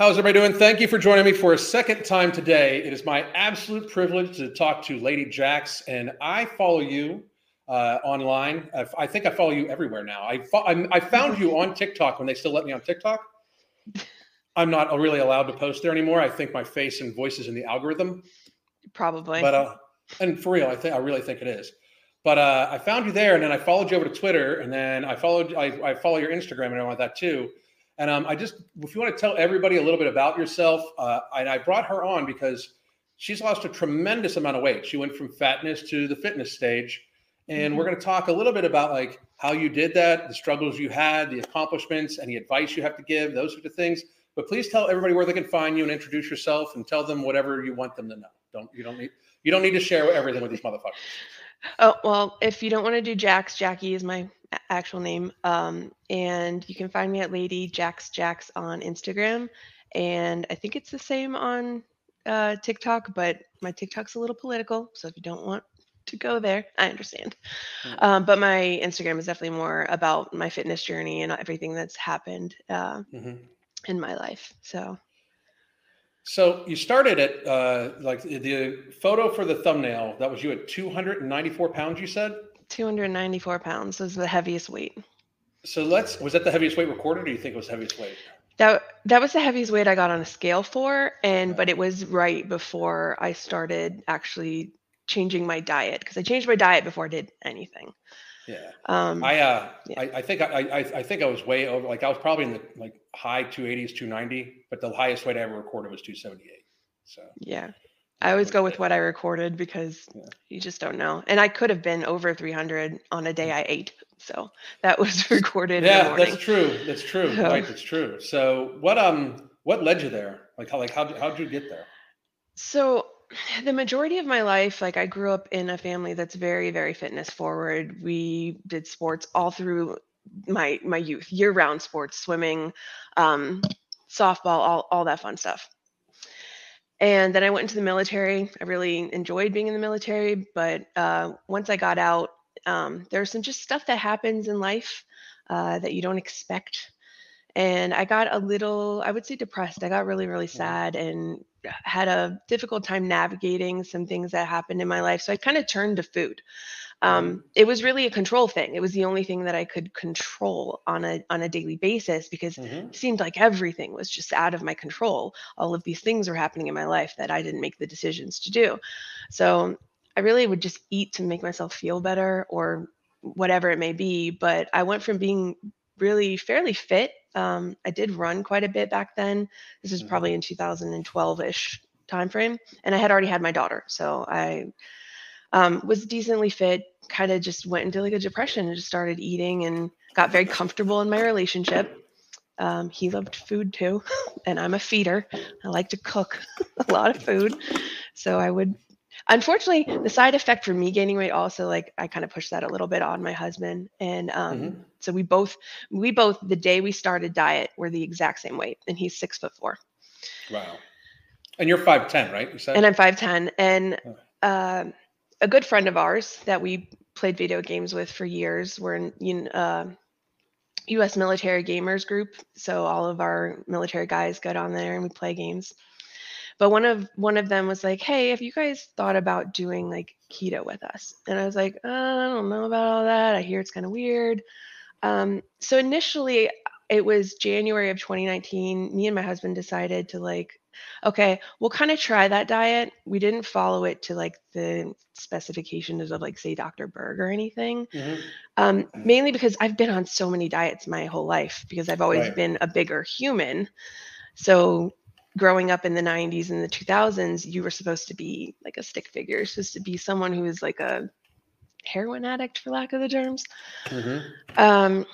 How's everybody doing? Thank you for joining me for a second time today. It is my absolute privilege to talk to Lady Jax, and I follow you uh, online. I, I, think I follow you everywhere now. I, I, I found you on TikTok when they still let me on TikTok. I'm not really allowed to post there anymore. I think my face and voice is in the algorithm. Probably. But uh, and for real, I think I really think it is. But uh, I found you there, and then I followed you over to Twitter, and then I followed I, I follow your Instagram and I want that too. And um, I just, if you want to tell everybody a little bit about yourself, uh, and I brought her on because she's lost a tremendous amount of weight. She went from fatness to the fitness stage. And we're mm-hmm. going to talk a little bit about like how you did that, the struggles you had, the accomplishments, any advice you have to give, those sort of things. But please tell everybody where they can find you and introduce yourself and tell them whatever you want them to know. Don't you don't need you don't need to share everything with these motherfuckers. Oh well, if you don't want to do Jax, Jackie is my actual name. Um, and you can find me at Lady Jax Jax on Instagram. And I think it's the same on uh, TikTok, but my TikTok's a little political. So if you don't want to go there, I understand. Mm. Um, but my Instagram is definitely more about my fitness journey and everything that's happened uh, mm-hmm. in my life. So. So you started at uh, like the photo for the thumbnail. That was you at 294 pounds. You said. 294 pounds was the heaviest weight. So let's was that the heaviest weight recorded or do you think it was the heaviest weight? That that was the heaviest weight I got on a scale for and but it was right before I started actually changing my diet because I changed my diet before I did anything. Yeah. Um, I uh yeah. I, I think I, I I think I was way over like I was probably in the like high 280s 290 but the highest weight I ever recorded was 278. So Yeah. I always go with what I recorded because yeah. you just don't know. And I could have been over 300 on a day I ate. So that was recorded. Yeah, that's true. That's true. So, right, that's true. So what um what led you there? Like how like how how did you get there? So the majority of my life, like I grew up in a family that's very very fitness forward. We did sports all through my my youth, year round sports, swimming, um, softball, all all that fun stuff. And then I went into the military. I really enjoyed being in the military, but uh, once I got out, um, there's some just stuff that happens in life uh, that you don't expect. And I got a little, I would say, depressed. I got really, really sad and had a difficult time navigating some things that happened in my life. So I kind of turned to food um, it was really a control thing. It was the only thing that I could control on a on a daily basis because mm-hmm. it seemed like everything was just out of my control. All of these things were happening in my life that I didn't make the decisions to do. So I really would just eat to make myself feel better or whatever it may be. But I went from being really fairly fit. Um, I did run quite a bit back then. This is mm-hmm. probably in 2012-ish timeframe, and I had already had my daughter, so I um, was decently fit, kind of just went into like a depression and just started eating and got very comfortable in my relationship. Um, he loved food too, and I'm a feeder. I like to cook a lot of food. So I would, unfortunately, the side effect for me gaining weight also, like I kind of pushed that a little bit on my husband. And um, mm-hmm. so we both, we both, the day we started diet, were the exact same weight, and he's six foot four. Wow. And you're 5'10, right? You said? And I'm 5'10. And, uh, a good friend of ours that we played video games with for years. We're in, uh, U.S. military gamers group, so all of our military guys get on there and we play games. But one of one of them was like, "Hey, have you guys thought about doing like keto with us?" And I was like, uh, "I don't know about all that. I hear it's kind of weird." Um, so initially, it was January of 2019. Me and my husband decided to like okay, we'll kind of try that diet. We didn't follow it to like the specifications of like say Dr. Berg or anything. Mm-hmm. Um, mainly because I've been on so many diets my whole life because I've always right. been a bigger human. So growing up in the 90s and the 2000s, you were supposed to be like a stick figure, supposed to be someone who is like a heroin addict, for lack of the terms. Mm-hmm. Um,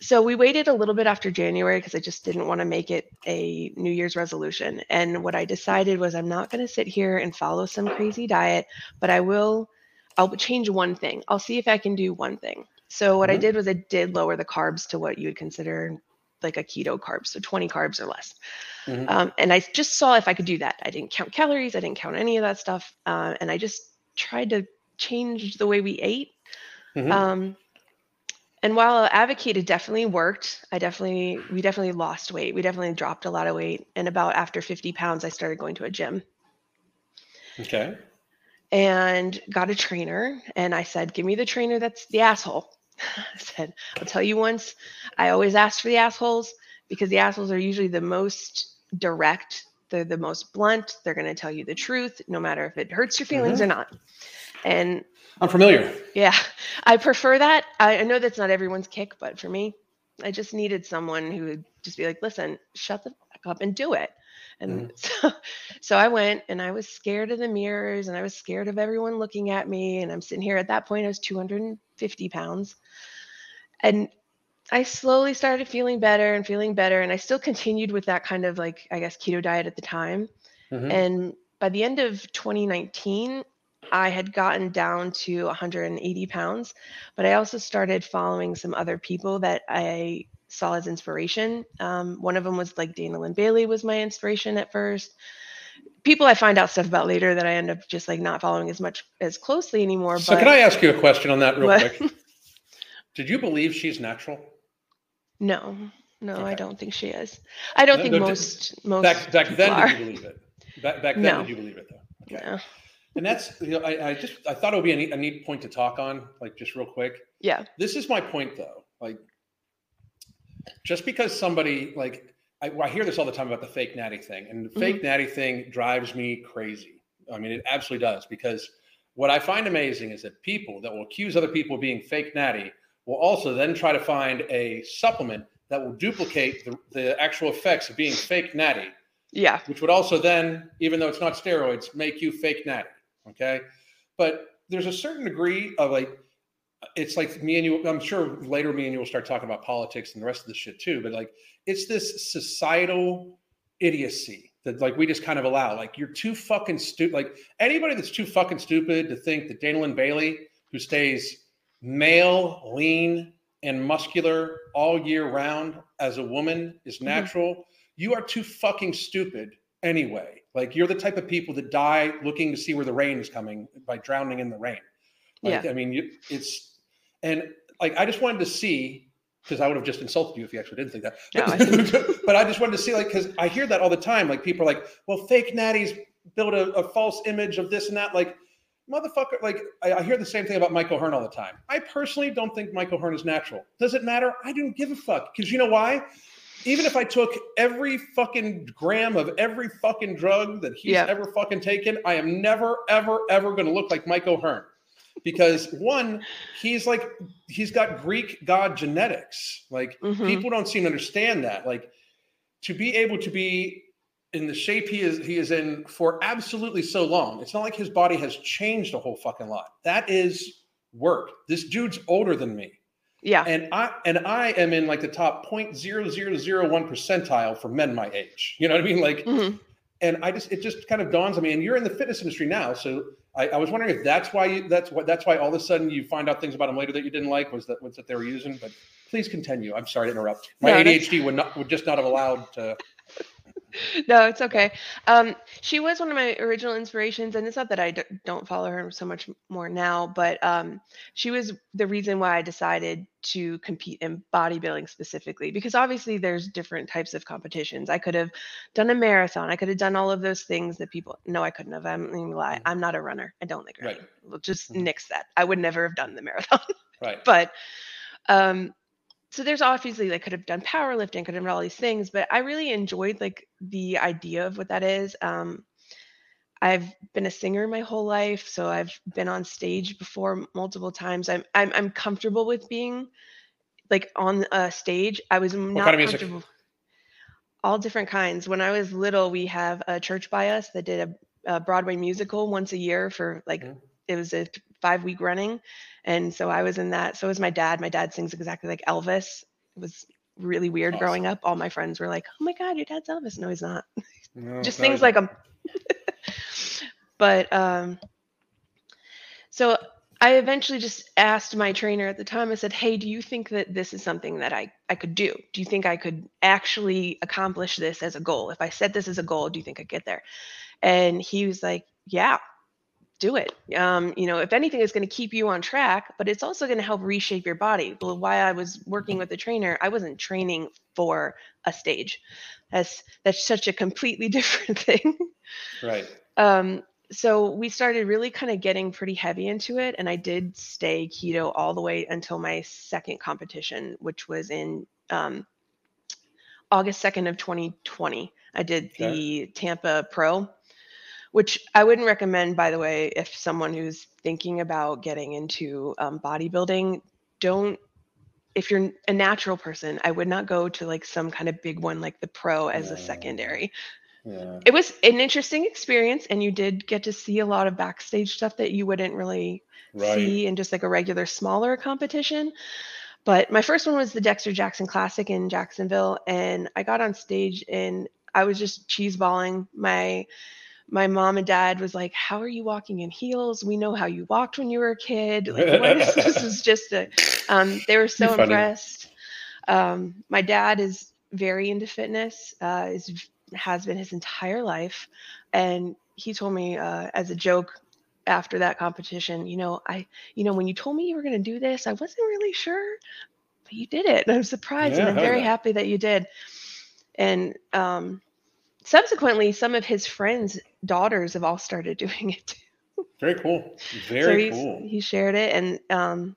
so we waited a little bit after January because I just didn't want to make it a New Year's resolution. And what I decided was I'm not going to sit here and follow some crazy diet, but I will I'll change one thing. I'll see if I can do one thing. So what mm-hmm. I did was I did lower the carbs to what you would consider like a keto carb, so 20 carbs or less. Mm-hmm. Um, and I just saw if I could do that. I didn't count calories, I didn't count any of that stuff, uh, and I just tried to change the way we ate. Mm-hmm. Um, and while Advocate it definitely worked, I definitely we definitely lost weight. We definitely dropped a lot of weight. And about after 50 pounds, I started going to a gym Okay. and got a trainer. And I said, "Give me the trainer that's the asshole." I said, "I'll tell you once. I always ask for the assholes because the assholes are usually the most direct. They're the most blunt. They're going to tell you the truth, no matter if it hurts your feelings or not." And I'm familiar. yeah, I prefer that. I, I know that's not everyone's kick, but for me, I just needed someone who would just be like, listen, shut the fuck up and do it. And so, so I went and I was scared of the mirrors and I was scared of everyone looking at me. And I'm sitting here at that point, I was 250 pounds. And I slowly started feeling better and feeling better. And I still continued with that kind of like, I guess, keto diet at the time. Mhm. And by the end of 2019, I had gotten down to 180 pounds, but I also started following some other people that I saw as inspiration. Um, one of them was like Dana Linn Bailey was my inspiration at first. People I find out stuff about later that I end up just like not following as much as closely anymore. So but can I ask you a question on that real What? quick? Did you believe she's natural? no, no, I don't think she is. I don't No, think no, most most Back back then, are. did you believe it? Back back then, No. did you believe it though? Okay. No. And that's you know, I, I just I thought it would be a neat, a neat point to talk on, like just real quick. Yeah. This is my point though. Like, just because somebody like I, I hear this all the time about the fake natty thing, and the fake mm-hmm. natty thing drives me crazy. I mean, it absolutely does because what I find amazing is that people that will accuse other people of being fake natty will also then try to find a supplement that will duplicate the, the actual effects of being fake natty Yeah. which would also then, even though it's not steroids, make you fake natty. Okay. But there's a certain degree of like, it's like me and you, I'm sure later me and you will start talking about politics and the rest of this shit too. But like, it's this societal idiocy that like we just kind of allow. Like, you're too fucking stupid. Like, anybody that's too fucking stupid to think that Dana Linn Bailey, who stays male, lean, and muscular all year round as a woman, is mm-hmm. natural you are too fucking stupid anyway. Like you're the type of people that die looking to see where the rain is coming by drowning in the rain. Like, Yeah. I mean, you, it's and like I just wanted to see because I would have just insulted you if you actually didn't think that. No, I but I just wanted to see like because I hear that all the time. Like people are like, well, fake natties build a, a false image of this and that. Like motherfucker, like I, I hear the same thing about Michael O'Hearn all the time. I personally don't think Michael O'Hearn is natural. Does it matter? I didn't give a fuck because you know why? Even if I took every fucking gram of every fucking drug that he's Yeah. ever fucking taken, I am never, ever, ever going to look like Mike O'Hearn. Because one, he's like, he's got Greek god genetics. Like, Mhm. people don't seem to understand that. Like, to be able to be in the shape he is he is in for absolutely so long, it's not like his body has changed a whole fucking lot. That is work. This dude's older than me Yeah. and I and I am in like the top 0.0001 percentile for men my age. You know what I mean? Like, Mhm. and I just it just kind of dawns on me. And you're in the fitness industry now, so I, I was wondering if that's why you that's what that's why all of a sudden you find out things about them later that you didn't like was that was that they were using. But please continue. I'm sorry to interrupt. My No, ADHD would not would just not have allowed to. no, it's okay. Um, she was one of my original inspirations, and it's not that I d- don't follow her so much more now, but um, she was the reason why I decided to compete in bodybuilding specifically. Because obviously, there's different types of competitions. I could have done a marathon. I could have done all of those things that people. No, I couldn't have. I'm not gonna lie. Mhm. I'm not a runner. I don't like Right. running. We'll just Mhm. nix that. I would never have done the marathon Right. but um so there's obviously I could have done powerlifting, could have done all these things, but I really enjoyed like the idea of what that is. Um I've been a singer my whole life, so I've been on stage before multiple times. I'm I'm I'm comfortable with being like on a stage. I was not kind of music? comfortable. All different kinds. When I was little, we have a church by us that did a, a Broadway musical once a year for like Mhm. it was a five week running, and so I was in that. So was my dad. My dad sings exactly like Elvis. It was really weird Awesome. growing up. All my friends were like, "Oh my God, your dad's Elvis." No, he's not No, just things like him. but um, so I eventually just asked my trainer at the time. I said, "Hey, do you think that this is something that I I could do? Do you think I could actually accomplish this as a goal? If I set this as a goal, do you think I get there?" And he was like, "Yeah." Do it. Um, you know, if anything, it's going to keep you on track, but it's also going to help reshape your body. Well, why I was working with a trainer, I wasn't training for a stage. That's that's such a completely different thing. Right. Um, so we started really kind of getting pretty heavy into it, and I did stay keto all the way until my second competition, which was in um, August second of 2020. I did Okay. the Tampa Pro which I wouldn't recommend, by the way, if someone who's thinking about getting into um, bodybuilding, don't. If you're a natural person, I would not go to like some kind of big one like the pro as a secondary. Yeah. It was an interesting experience, and you did get to see a lot of backstage stuff that you wouldn't really Right. see in just like a regular smaller competition. But my first one was the Dexter Jackson Classic in Jacksonville, and I got on stage and I was just cheeseballing. My my mom and dad was like, "How are you walking in heels? We know how you walked when you were a kid. Like, what is this? Is just a." Um, they were so impressed. Um, my dad is very into fitness. Uh, is has been his entire life, and he told me uh, as a joke after that competition, you know, I, you know, when you told me you were going to do this, I wasn't really sure, but you did it. And I'm surprised, Yeah, and I'm very yeah. happy that you did. And um, subsequently, some of his friends' daughters have all started doing it too. Very cool. Very he's, cool. he shared it, and um,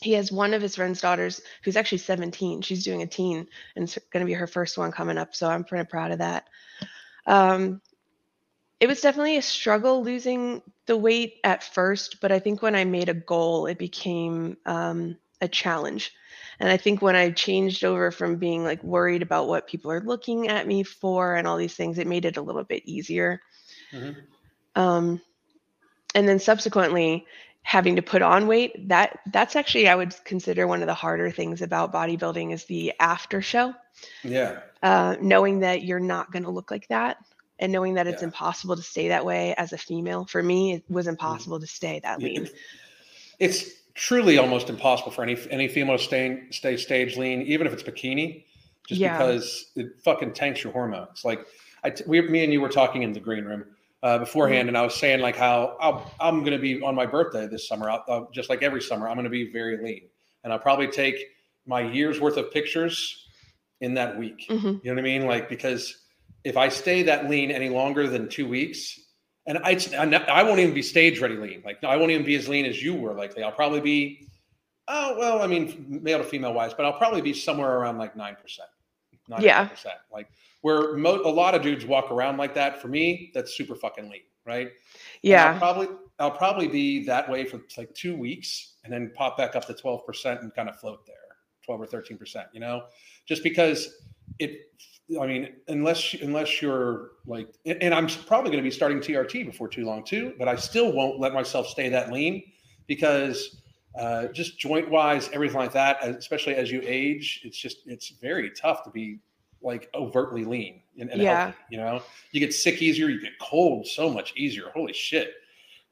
he has one of his friends' daughters who's actually 17. She's doing a teen, and it's going to be her first one coming up. So I'm pretty proud of that. Um, it was definitely a struggle losing the weight at first, but I think when I made a goal, it became um, a challenge. And I think when I changed over from being like worried about what people are looking at me for and all these things, it made it a little bit easier. Mhm. Um, and then subsequently, having to put on weight that that's actually I would consider one of the harder things about bodybuilding is the after show Yeah. uh, knowing that you're not going to look like that and knowing that it's Yeah. impossible to stay that way as a female for me it was impossible to stay that lean It's truly almost impossible for any any female to stay stay stage lean, even if it's bikini, just Yeah. because it fucking tanks your hormones. Like I, we, me and you were talking in the green room uh, beforehand, Mm-hmm. and I was saying like how I'll, I'm going to be on my birthday this summer, I'll, I'll- just like every summer, I'm going to be very lean, and I'll probably take my year's worth of pictures in that week. Mhm. You know what I mean? Like because if I stay that lean any longer than two weeks, and I, I won't even be stage ready lean. Like I won't even be as lean as you were. Likely, I'll probably be. Oh well, I mean, male to female wise, but I'll probably be somewhere around like nine percent. Yeah. percent. Like where mo- a lot of dudes walk around like that. For me, that's super fucking lean, right? And I'll yeah probably I'll probably be that way for like two weeks, and then pop back up to twelve percent and kind of float there, twelve or thirteen percent. You know, just because it. I mean, unless unless you're like, and I'm probably going to be starting TRT before too long too, but I still won't let myself stay that lean because uh, just joint wise, everything like that, especially as you age, it's just it's very tough to be like overtly lean and, and Yeah. healthy. You know, you get sick easier, you get cold so much easier. Holy shit!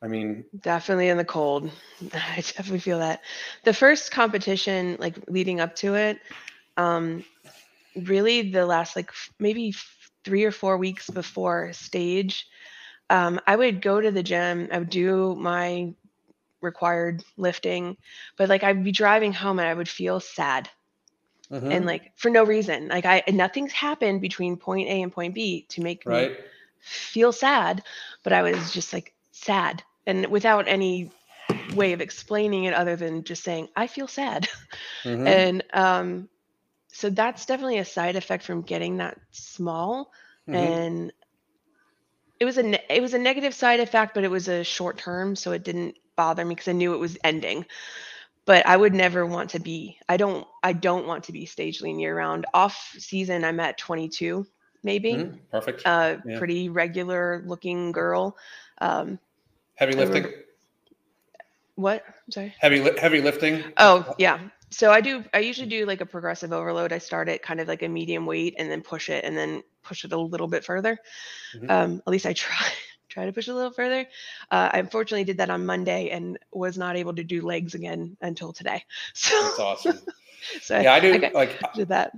I mean, definitely in the cold i definitely feel that the first competition like leading up to it um really the last like f- maybe three or four weeks before stage um i would go to the gym i would do my required lifting but like i'd be driving home and i would feel sad. And like for no reason like i and nothing's happened between point a and point b to make me feel sad, but I was just like sad and without any way of explaining it other than just saying, I feel sad. mhm, And um, so that's definitely a side effect from getting that small. mhm. And it was a ne- it was a negative side effect, but it was a short term, so it didn't bother me because I knew it was ending. But I would never want to be. I don't. I don't want to be stage lean year round. Off season, I'm at 22, maybe Mhm, perfect. a Yeah. pretty regular looking girl. Um, heavy lifting, what? I'm sorry. heavy li- heavy lifting. Oh, yeah. So I do. I usually do like a progressive overload. I start at kind of like a medium weight and then push it and then push it a little bit further. Mhm. Um, at least I try try to push it a little further. Uh, I unfortunately did that on Monday and was not able to do legs again until today. So, That's awesome. so Yeah, I do. like did that.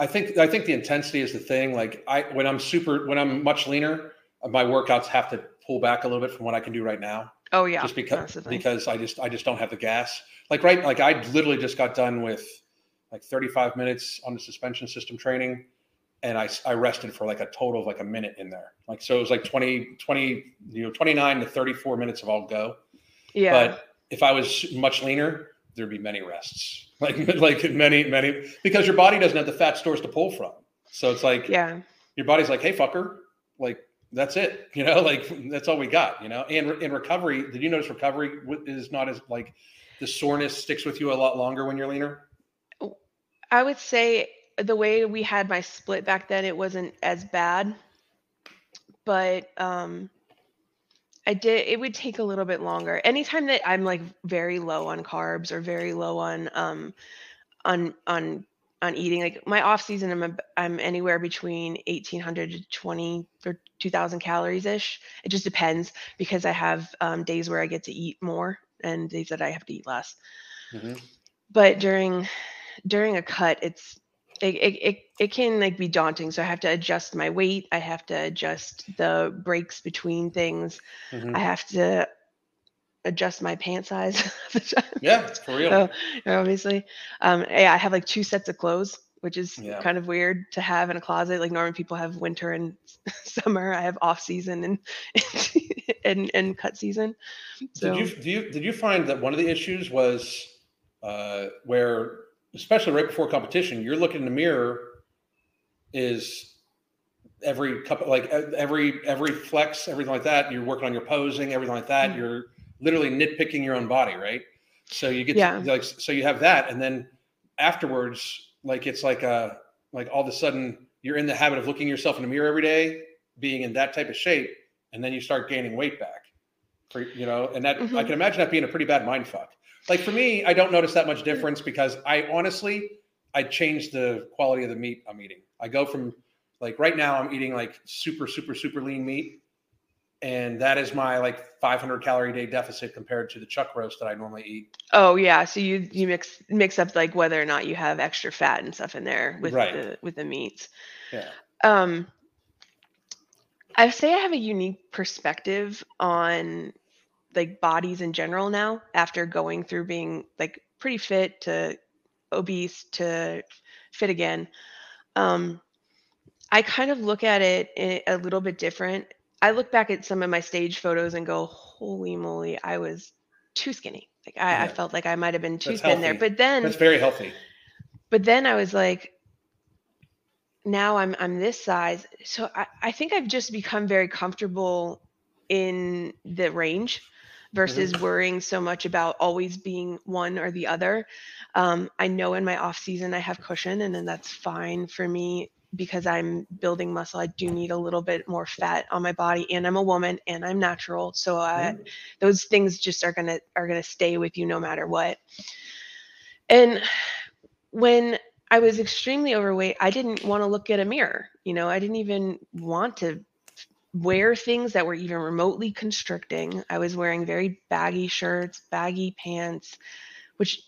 I think I think the intensity is the thing. Like I when I'm super when I'm much leaner, my workouts have to pull back a little bit from what I can do right now. Oh yeah. Just because because I just I just don't have the gas. Like right, like I literally just got done with like 35 minutes on the suspension system training and I, I rested for like a total of like a minute in there. Like, so it was like 20, 20, you know, 29 to 34 minutes of all go. Yeah. But if I was much leaner, there'd be many rests, like, like many, many, because your body doesn't have the fat stores to pull from. So it's like, yeah, your body's like, Hey fucker, like that's it, you know, like that's all we got, you know, and in recovery, did you notice recovery is not as like the soreness sticks with you a lot longer when you're leaner? I would say the way we had my split back then, it wasn't as bad. But um I did it would take a little bit longer. Anytime that I'm like very low on carbs or very low on um on on on eating like my off season I'm a, I'm anywhere between 1800 to 20 or 2000 calories ish. It just depends because I have um, days where I get to eat more and days that I have to eat less. Mm-hmm. But during during a cut it's it, it, it can like be daunting so i have to adjust my weight i have to adjust the breaks between things mm-hmm. i have to adjust my pant size. Yeah for real. So, obviously. Um yeah i have like two sets of clothes which is yeah. kind of weird to have in a closet. Like normally people have winter and summer. I have off season and and and cut season. So did you do you did you find that one of the issues was uh where especially right before competition, you're looking in the mirror is every couple like every every flex everything like that you're working on your posing everything like that mm-hmm. you're literally nitpicking your own body right so you get yeah. to, like so you have that and then afterwards like it's like a like all of a sudden you're in the habit of looking yourself in the mirror every day being in that type of shape and then you start gaining weight back for you know and that mm-hmm. i can imagine that being a pretty bad mind fuck like for me, I don't notice that much difference because I honestly, I change the quality of the meat I'm eating. I go from like right now, I'm eating like super, super, super lean meat. And that is my like 500 calorie day deficit compared to the chuck roast that I normally eat. Oh yeah, so you you mix mix up like whether or not you have extra fat and stuff in there with right. the with the meats. Yeah. Um, I say I have a unique perspective on like bodies in general now after going through being like pretty fit to obese to fit again um i kind of look at it a little bit different i look back at some of my stage photos and go holy moly i was too skinny like i, yeah. I felt like i might have been too that's thin healthy. there but then that's very healthy but then i was like now i'm i'm this size so i, I think i've just become very comfortable in the range versus mm-hmm. worrying so much about always being one or the other. Um, I know in my off season I have cushion, and then that's fine for me because I'm building muscle. I do need a little bit more fat on my body, and I'm a woman, and I'm natural, so I, mm-hmm. those things just are gonna are gonna stay with you no matter what. And when I was extremely overweight, I didn't want to look at a mirror. You know, I didn't even want to wear things that were even remotely constricting. I was wearing very baggy shirts, baggy pants, which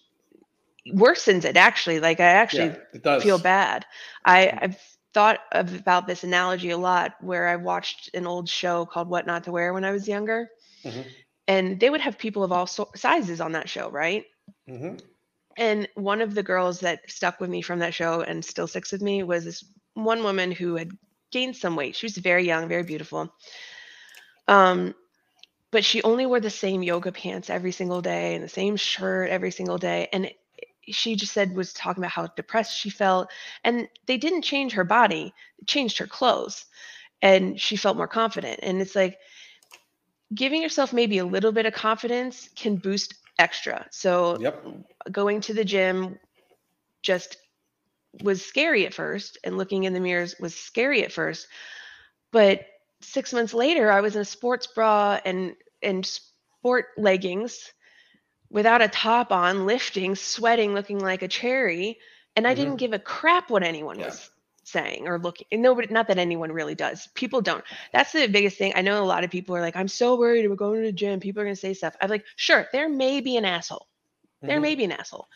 worsens it actually. Like I actually yeah, feel bad. I, mm. I've thought of, about this analogy a lot where I watched an old show called What Not to Wear when I was younger. Mm-hmm. And they would have people of all so- sizes on that show, right? Mm-hmm. And one of the girls that stuck with me from that show and still sticks with me was this one woman who had gained some weight. She was very young, very beautiful. Um, but she only wore the same yoga pants every single day and the same shirt every single day. And it, she just said was talking about how depressed she felt. And they didn't change her body, changed her clothes. And she felt more confident. And it's like giving yourself maybe a little bit of confidence can boost extra. So yep. going to the gym just was scary at first and looking in the mirrors was scary at first but six months later i was in a sports bra and and sport leggings without a top on lifting sweating looking like a cherry and i mm-hmm. didn't give a crap what anyone yeah. was saying or looking nobody not that anyone really does. People don't. That's the biggest thing. I know a lot of people are like i'm so worried about going to the gym. People are going to say stuff. I'm like sure there may be an asshole. There mm-hmm. may be an asshole.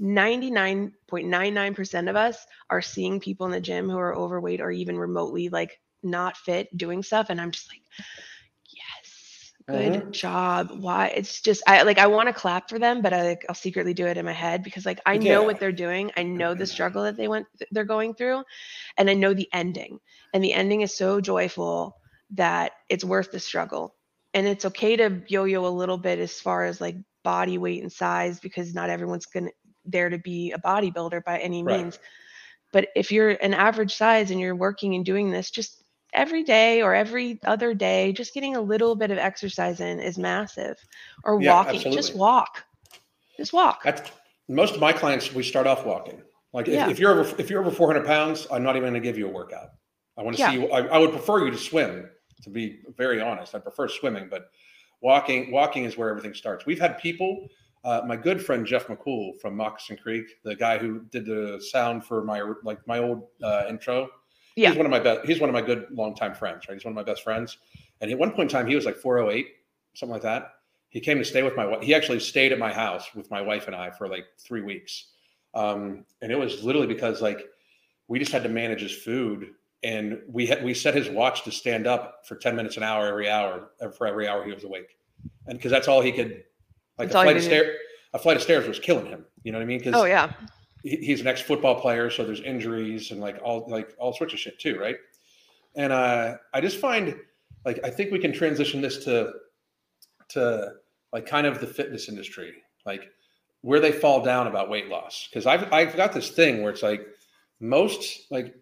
99.99% of us are seeing people in the gym who are overweight or even remotely like not fit doing stuff and i'm just like good Mhm. job why it's just i like i want to clap for them but i like i'll secretly do it in my head because like i know what they're doing i know the struggle that they went they're going through and i know the ending and the ending is so joyful that it's worth the struggle and it's okay to yo-yo a little bit as far as like body weight and size because not everyone's gonna there to be a bodybuilder by any Right. means but if you're an average size and you're working and doing this just every day or every other day just getting a little bit of exercise in is massive or Yeah, walking just walk just walk That's most of my clients. We start off walking. Like if, Yeah. if you're over if you're over 400 pounds, I'm not even going to give you a workout. I want to Yeah. see you. I, I would prefer you to swim. To be very honest, I prefer swimming, but walking walking is where everything starts. We've had people. Uh, my good friend Jeff McCool from Moccasin Creek, the guy who did the sound for my like my old uh, intro. Yeah. He's one of my best. He's one of my good longtime friends. Right. He's one of my best friends. And at one point in time, he was like 408, something like that. He came to stay with my wife. He actually stayed at my house with my wife and I for like three weeks. Um, and it was literally because like we just had to manage his food and we had we set his watch to stand up for 10 minutes an hour every hour for every hour he was awake. And because that's all he could like That's a flight of could do. stair a flight of stairs was killing him. You know what I mean? Because oh yeah he's an ex football player, so there's injuries and like all like all sorts of shit too, right? And uh, I just find like I think we can transition this to to like kind of the fitness industry, like where they fall down about weight loss. Because I've I've got this thing where it's like most like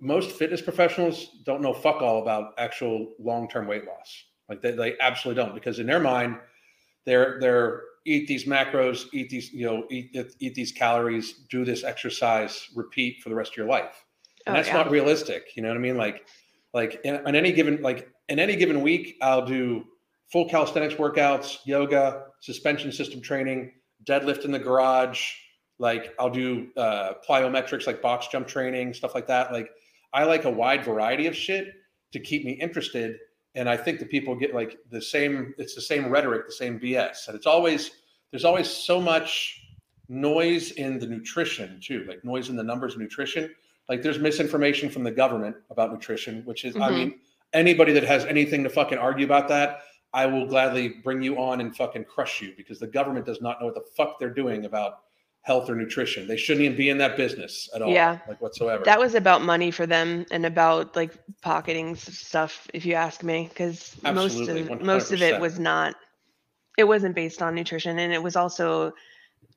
most fitness professionals don't know fuck all about actual long term weight loss. Like they, they absolutely don't because in their mind they're they're eat these macros, eat these you know eat eat these calories, do this exercise, repeat for the rest of your life. And Oh, that's yeah. not realistic. You know what I mean? Like like in, on any given like in any given week, I'll do full calisthenics workouts, yoga, suspension system training, deadlift in the garage. Like I'll do uh, plyometrics, like box jump training, stuff like that. Like I like a wide variety of shit to keep me interested. And I think that people get like the same. It's the same rhetoric, the same BS, and it's always there's always so much noise in the nutrition too, like noise in the numbers nutrition. Like there's misinformation from the government about nutrition, which is, I Mhm. mean, anybody that has anything to fucking argue about that, I will gladly bring you on and fucking crush you because the government does not know what the fuck they're doing about health or nutrition. They shouldn't even be in that business at all, Yeah. like whatsoever. that was about money for them and about like pocketing stuff if you ask me because most of most of it was not it wasn't based on nutrition and it was also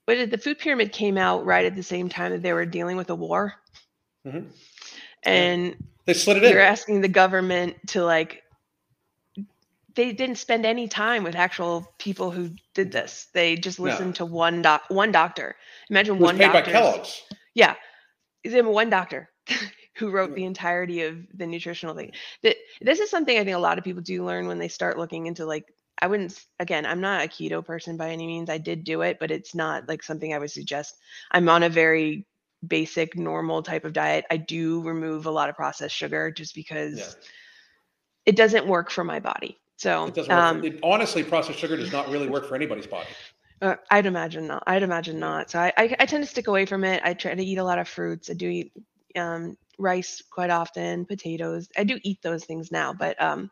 but did the food pyramid came out right at the same time that they were dealing with a war Mhm. and they slid it in. you're asking the government to like they didn't spend any time with actual people who did this. They just No. listened to one doc one doctor. Imagine one paid by doctor Kellogg's. yeah. Is him one doctor who wrote mm. the entirety of the nutritional thing? That this is something i think a lot of people do learn when they start looking into like i wouldn't again i'm not a keto person by any means. I did do it but it's not like something i would suggest. I'm on a very basic normal type of diet. I do remove a lot of processed sugar just because Yeah. it doesn't work for my body so It um, it, honestly, processed sugar does not really work for anybody's body. Uh, I'd imagine not. I'd imagine not. So I, I, I tend to stick away from it. I try to eat a lot of fruits. I do eat um, rice quite often, potatoes. I do eat those things now, but um,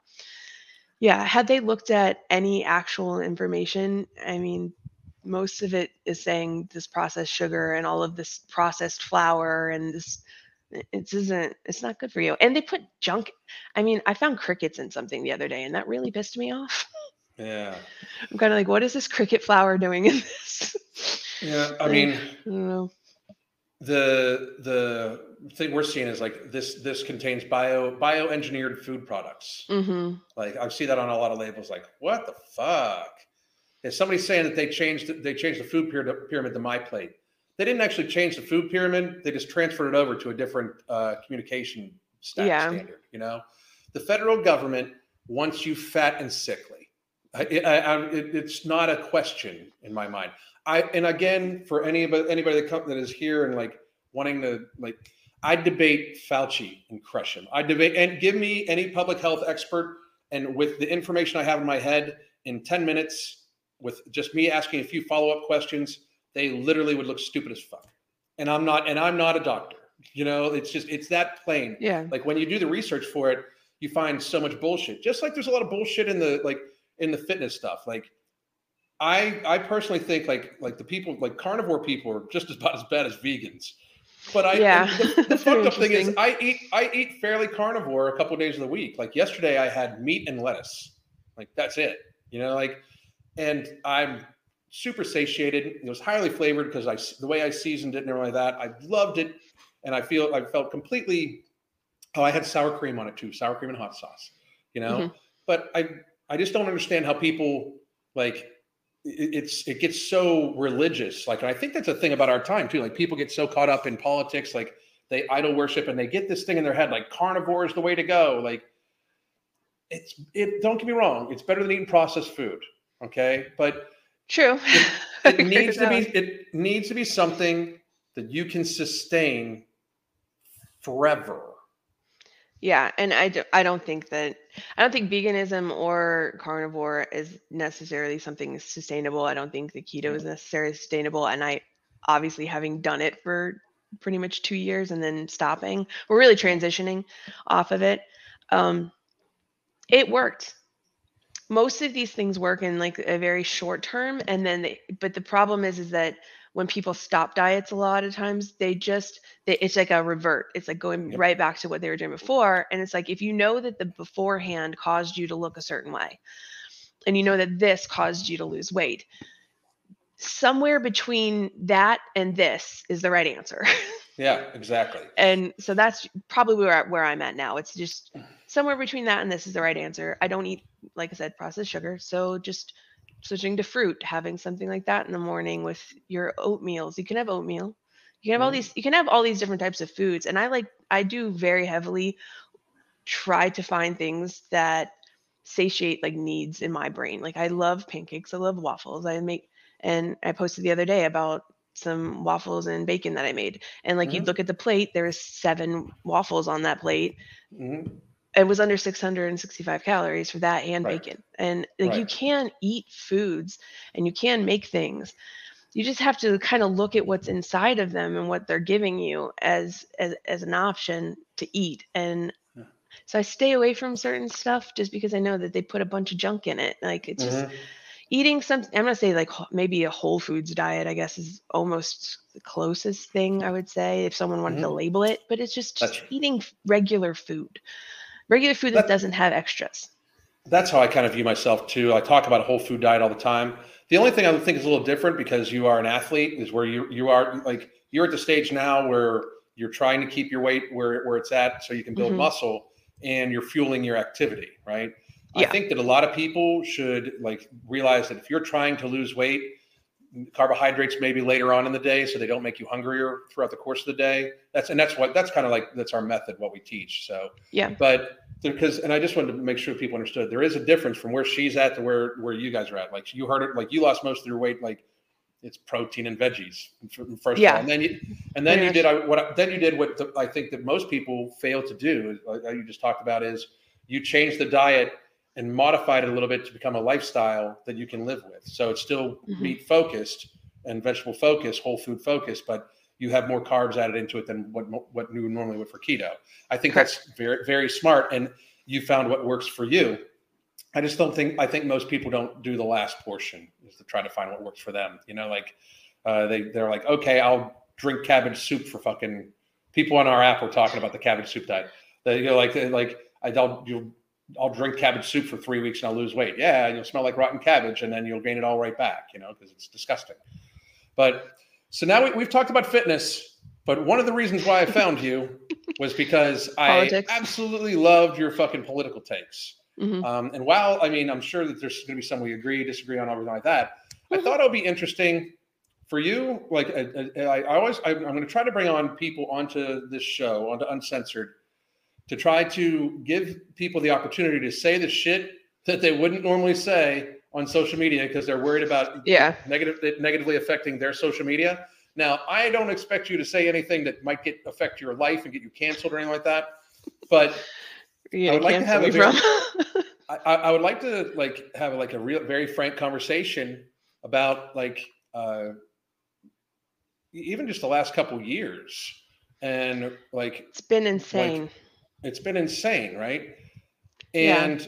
yeah. Had they looked at any actual information, I mean, most of it is saying this processed sugar and all of this processed flour and this. It isn't. It's not good for you. And they put junk. I mean, I found crickets in something the other day, and that really pissed me off. Yeah. I'm kind of like, what is this cricket flour doing in this? Yeah. I mean, I don't know. the the thing we're seeing is like this this contains bio bioengineered food products. hmm Like I see that on a lot of labels. Like what the fuck? Is somebody saying that they changed they changed the food pyramid to my plate? They didn't actually change the food pyramid. They just transferred it over to a different uh, communication Yeah. standard. You know, the federal government wants you fat and sickly. I, I, I, it, it's not a question in my mind. I and again for anybody anybody that come, that is here and like wanting to like I debate Fauci and crush him. I debate and give me any public health expert and with the information I have in my head in 10 minutes with just me asking a few follow-up questions, they literally would look stupid as fuck. And I'm not and I'm not a doctor. You know, it's just it's that plain. Yeah. Like when you do the research for it, you find so much bullshit. Just like there's a lot of bullshit in the like in the fitness stuff. Like I I personally think like like the people like carnivore people are just about as bad as vegans. But I Yeah, the, the fucked up thing is. I eat I eat fairly carnivore a couple days of the week. Like yesterday I had meat and lettuce. Like that's it. You know, like and I'm super satiated. It was highly flavored because I the way I seasoned it and everything like that. I loved it, and I feel I felt completely. Oh, I had sour cream on it too, sour cream and hot sauce. You know, Mhm. but I I just don't understand how people like it, it's it gets so religious. Like, and I think that's a thing about our time too. Like, people get so caught up in politics, like they idol worship, and they get this thing in their head, like carnivore is the way to go. Like, it's it. Don't get me wrong, it's better than eating processed food. Okay, but True. I it needs to be it needs to be something that you can sustain forever. Yeah, and I, do, I don't think that I don't think veganism or carnivore is necessarily something sustainable. I don't think the keto is necessarily sustainable. And I obviously having done it for pretty much two years and then stopping, we're really transitioning off of it. Um, it worked. Most of these things work in like a very short term, and then they, but the problem is is that when people stop diets a lot of times they just they, it's like a revert it's like going Yep. right back to what they were doing before and it's like if you know that the beforehand caused you to look a certain way and you know that this caused you to lose weight somewhere between that and this is the right answer Yeah, exactly. and so that's probably where, where i'm at now. It's just somewhere between that and this is the right answer. I don't eat like i said processed sugar. So just switching to fruit having something like that in the morning with your oatmeals. You can have oatmeal. You can have all Mhm. these you can have all these different types of foods. And i like i do very heavily try to find things that satiate like needs in my brain. Like i love pancakes. I love waffles. I make and i posted the other day about some waffles and bacon that i made and like Mhm. you'd look at the plate there was seven waffles on that plate Mhm. it was under 665 calories for that and Right. bacon and like you can eat foods and you can make things you just have to kind of look at what's inside of them and what they're giving you as as, as an option to eat and Yeah. so i stay away from certain stuff just because i know that they put a bunch of junk in it like it's just Mhm. Eating something i'm gonna say like maybe a whole foods diet i guess is almost the closest thing i would say if someone wanted to label it but it's just, just eating regular food regular food that, That- doesn't have extras That's how I kind of view myself too. I talk about a whole food diet all the time. The only thing I would think is a little different because you are an athlete is where you you are like you're at the stage now where you're trying to keep your weight where where it's at so you can build Mhm. muscle and you're fueling your activity, right? I think that a lot of people should like realize that if you're trying to lose weight, carbohydrates maybe later on in the day so they don't make you hungrier throughout the course of the day. That's and that's what that's kind of like that's our method what we teach. So yeah but because and i just wanted to make sure people understood there is a difference from where she's at to where where you guys are at like you heard it like you lost most of your weight like it's protein and veggies first of Yeah. all and then you and then Pretty you did I, what I- then you did what the, i think that most people fail to do like you just talked about is you change the diet and modified it a little bit to become a lifestyle that you can live with so it's still Mhm. meat focused and vegetable focused whole food focused but you have more carbs added into it than what what you normally would for keto I think Correct. that's very very smart, and you found what works for you. I just don't think I think most people don't do the last portion is to try to find what works for them. You know, like uh, they they're like, okay, I'll drink cabbage soup for fucking people on our app. Were talking about the cabbage soup diet. They know, like like I don't you. I'll drink cabbage soup for three weeks and I'll lose weight. Yeah, you'll smell like rotten cabbage, and then you'll gain it all right back. You know, because it's disgusting. But so now we, we've talked about fitness. But one of the reasons why I found you was because I absolutely loved your fucking political takes. Mhm. Um, and while I mean, I'm sure that there's going to be some we agree, disagree on, everything like that. I Mhm. thought it would be interesting for you. Like, I, I, I always, I, I'm going to try to bring on people onto this show, onto Uncensored, to try to give people the opportunity to say the shit that they wouldn't normally say on social media because they're worried about yeah negative negatively affecting their social media. Now, I don't expect you to say anything that might get affect your life and get you canceled or anything like that. But You're I would like to have a from I, I would like to like have like a real very frank conversation about like uh, even just the last couple years and like it's been insane it's been insane, right? And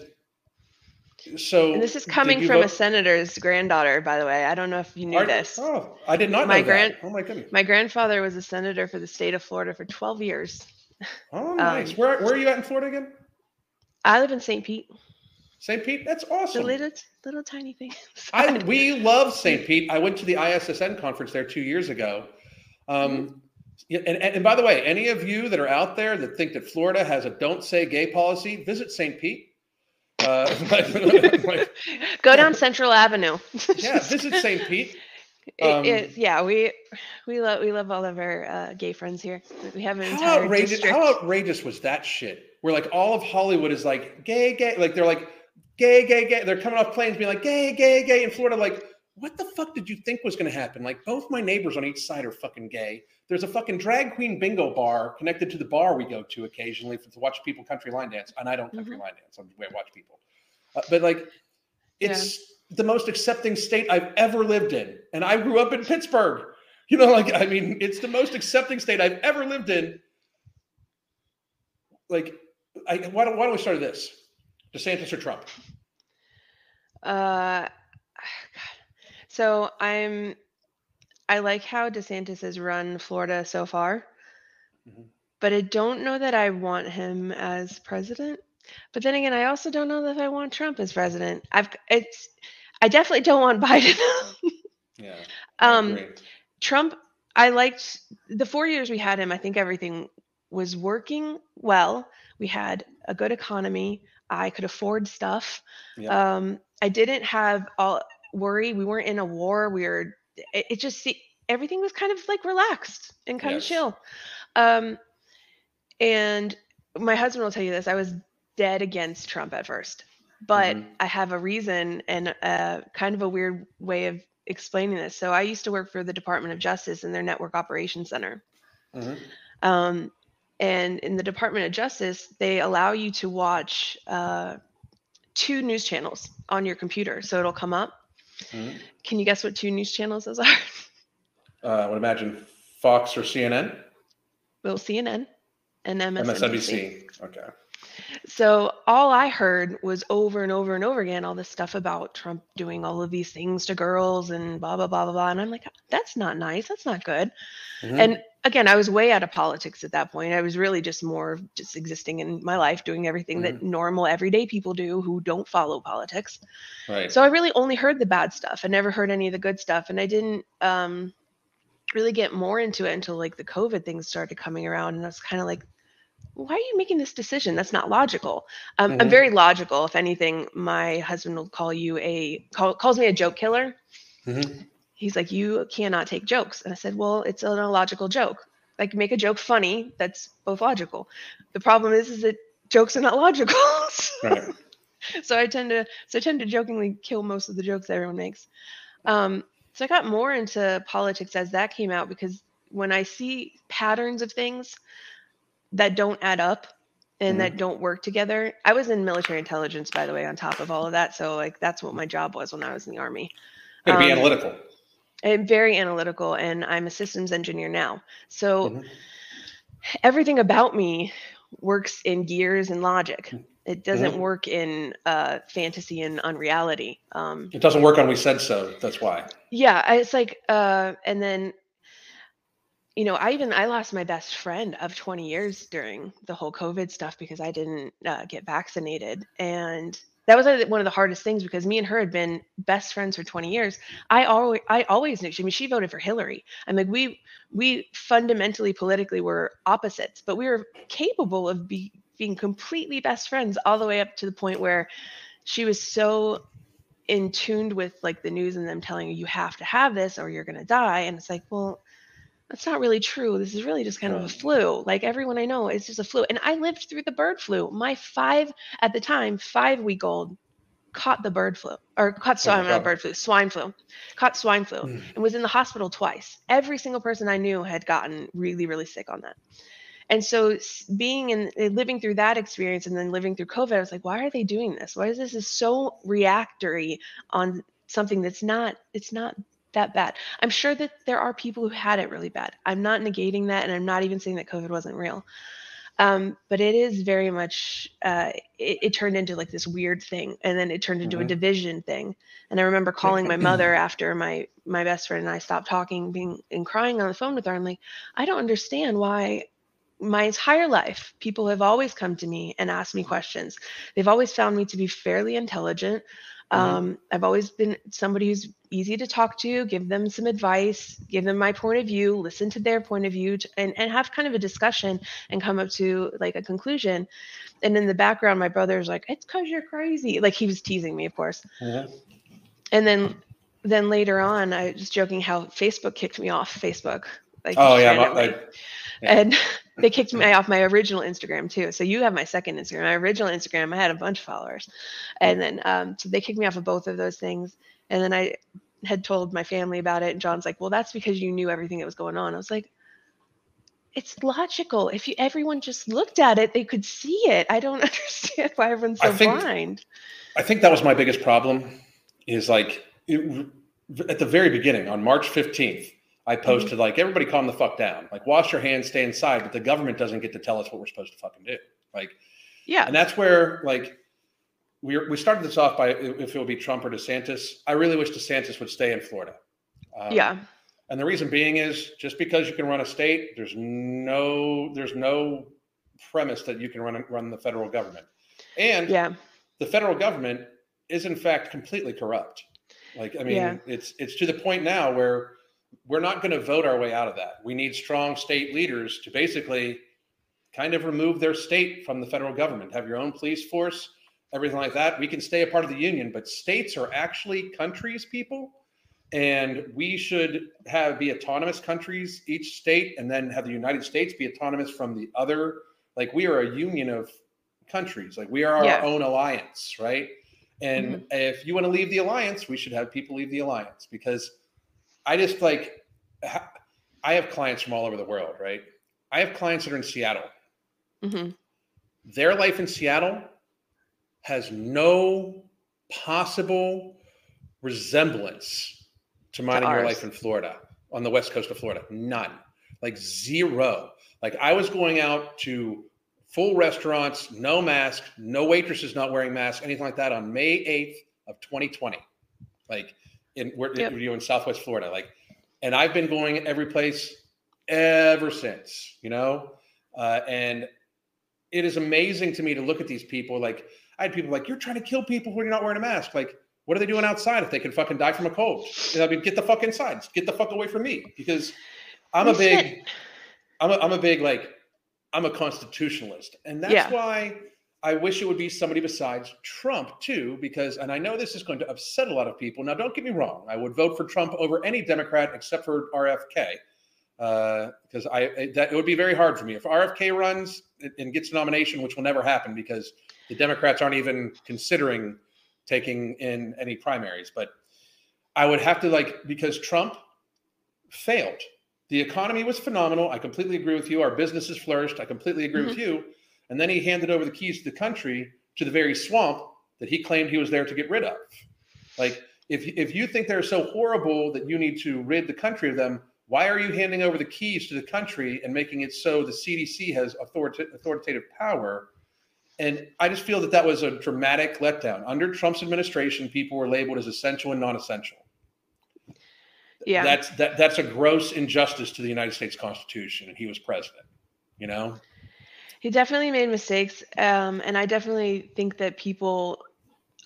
so And this is coming from a senator's granddaughter, by the way. I don't know if you knew Are- this. Oh, I did not know My that. grand- oh my goodness. My grandfather was a senator for the state of Florida for 12 years. Oh, nice. um, where where are you at in Florida again? I live in St. Pete, St. Pete. That's awesome. the little, little tiny thing. I we love St. Pete. I went to the ISSN conference there two years ago. Mm-hmm. Um, yeah, and, and, and by the way, any of you that are out there that think that Florida has a "don't say gay" policy, visit St. Pete. Uh, like, Go down Central Avenue. yeah, visit St. Pete. Um, it- yeah, we we love we love all of our uh, gay friends here. We have an How entire outrageous! district. How outrageous was that shit? Where like all of Hollywood is like gay, gay, like they're like gay, gay, gay. They're coming off planes being like gay, gay, gay in Florida. Like, what the fuck did you think was going to happen? Like, both my neighbors on each side are fucking gay. There's a fucking drag queen bingo bar connected to the bar we go to occasionally to watch people country line dance, and I don't country Mhm. line dance. I'm, I watch people, uh, but like, it's the most accepting state I've ever lived in, and I grew up in Pittsburgh. You know, like I mean, it's the most accepting state I've ever lived in. Like, I, why don't why don't we start with this? DeSantis or Trump? Uh. So I'm, I like how DeSantis has run Florida so far, Mhm. but I don't know that I want him as president. But then again, I also don't know that I want Trump as president. I've it's, I definitely don't want Biden. Yeah. um, Trump, I liked the four years we had him. I think everything was working well. We had a good economy. I could afford stuff. Yep. Um, I didn't have all worry. We weren't in a war. We were. It, it just see everything was kind of like relaxed and kind Yes. of chill. Um, and my husband will tell you this. I was dead against Trump at first, but Mhm. I have a reason and uh, kind of a weird way of explaining this. So I used to work for the Department of Justice in their Network Operations Center. Mhm. Um, and in the Department of Justice, they allow you to watch uh, two news channels on your computer. So it'll come up. Mhm. Can you guess what two news channels those are? Uh, I would imagine Fox or CNN, well, CNN and MSNBC. MSNBC. Okay. So all I heard was over and over and over again all this stuff about Trump doing all of these things to girls and blah blah blah blah blah. And I'm like, that's not nice. That's not good. Mhm. And again, I was way out of politics at that point. I was really just more just existing in my life, doing everything that normal everyday people do who don't follow politics. right. So I really only heard the bad stuff. I never heard any of the good stuff, and I didn't um, really get more into it until like the COVID things started coming around, and I was kind of like, "Why are you making this decision? That's not logical." Um, I'm Mhm. very logical. If anything, my husband will call you a call, calls me a joke killer. Mhm. He's like, "You cannot take jokes," and I said, "Well, it's an illogical joke. Like make a joke funny. That's both logical. The problem is, is that jokes are not logical." Right. so I tend to so I tend to jokingly kill most of the jokes that everyone makes. Um, so I got more into politics as that came out because when I see patterns of things that don't add up and Mhm. that don't work together, I was in military intelligence, by the way, on top of all of that. So like that's what my job was when I was in the army. Gotta be Um, analytical. I'm very analytical, and I'm a systems engineer now. So Mhm. everything about me works in gears and logic. It doesn't Mhm. work in uh, fantasy and unreality. Um, It doesn't work on we said so. That's why. yeah, I- it's like, uh, and then, you know, I even I lost my best friend of 20 years during the whole COVID stuff because I didn't uh, get vaccinated, and that was one of the hardest things because me and her had been best friends for 20 years. I always I always knew. She, I mean, she voted for Hillary. I'm like, we we fundamentally politically were opposites, but we were capable of be, being completely best friends all the way up to the point where she was so in tuned with like the news and them telling you you have to have this or you're going to die and it's like well that's not really true this is really just kind of a flu like everyone i know it's just a flu and i lived through the bird flu my five at the time five week old caught the bird flu or caught Oh swine my not bird flu swine flu caught swine flu Mm. and was in the hospital twice every single person i knew had gotten really really sick on that and so being in uh, living through that experience and then living through covid i was like why are they doing this? Why is this is so reactory on something that's not it's not that bad i'm sure that there are people who had it really bad i'm not negating that and i'm not even saying that covid wasn't real Um, but it is very much uh, it, it, turned into like this weird thing, and then it turned into mm-hmm. a division thing. And I remember calling my mother after my my best friend and I stopped talking, being and crying on the phone with her. I'm like, I don't understand why my entire life people have always come to me and asked me questions. They've always found me to be fairly intelligent. Mm-hmm. Um, I've always been somebody who's easy to talk to, give them some advice, give them my point of view, listen to their point of view, to, and, and have kind of a discussion and come up to like a conclusion. And in the background, my brother's like, "It's because you're crazy." Like he was teasing me, of course. Mm-hmm. And then, then later on, I was joking how Facebook kicked me off Facebook. Like, oh yeah, my, like, yeah. and they kicked me off my original Instagram too. So you have my second Instagram. My original Instagram, I had a bunch of followers, and then um, so they kicked me off of both of those things. And then I had told my family about it, and John's like, "Well, that's because you knew everything that was going on." I was like, "It's logical. If you everyone just looked at it, they could see it. I don't understand why everyone's so I think, blind." I think that was my biggest problem. Is like it, at the very beginning on March fifteenth I posted mm-hmm. like everybody calm the fuck down. Like wash your hands, stay inside, but the government doesn't get to tell us what we're supposed to fucking do. Like yeah. And that's where like we we started this off by if it would be Trump or DeSantis. I really wish DeSantis would stay in Florida. Um, yeah. And the reason being is just because you can run a state, there's no there's no premise that you can run run the federal government. And yeah. the federal government is in fact completely corrupt. Like I mean, yeah. it's it's to the point now where we're not going to vote our way out of that. We need strong state leaders to basically kind of remove their state from the federal government, have your own police force, everything like that. We can stay a part of the union, but states are actually countries, people. And we should have be autonomous countries, each state, and then have the United States be autonomous from the other. Like we are a union of countries, like we are yeah. our own alliance, right? And mm-hmm. if you want to leave the alliance, we should have people leave the alliance because I just like I have clients from all over the world, right? I have clients that are in Seattle. Mm-hmm. Their life in Seattle has no possible resemblance to mine and your life in Florida on the west coast of Florida. None. Like zero. Like I was going out to full restaurants, no mask, no waitresses not wearing masks, anything like that on May 8th of 2020. Like in we're, yep. you in Southwest Florida, like, and I've been going every place ever since, you know, uh, and it is amazing to me to look at these people. Like, I had people like, "You're trying to kill people when you're not wearing a mask." Like, what are they doing outside if they can fucking die from a cold? And I mean, get the fuck inside. Get the fuck away from me because I'm a big, I'm a, I'm a big like, I'm a constitutionalist, and that's yeah. why I wish it would be somebody besides Trump too, because, and I know this is going to upset a lot of people. Now, don't get me wrong; I would vote for Trump over any Democrat except for RFK, because uh, I that it would be very hard for me if RFK runs and gets a nomination, which will never happen because the Democrats aren't even considering taking in any primaries. But I would have to like because Trump failed. The economy was phenomenal. I completely agree with you. Our businesses flourished. I completely agree mm-hmm. with you and then he handed over the keys to the country to the very swamp that he claimed he was there to get rid of. Like, if, if you think they're so horrible that you need to rid the country of them, why are you handing over the keys to the country and making it so the CDC has authorita- authoritative power? And I just feel that that was a dramatic letdown. Under Trump's administration, people were labeled as essential and non-essential. Yeah, that's that that's a gross injustice to the United States Constitution, and he was president. You know. He definitely made mistakes. Um, and I definitely think that people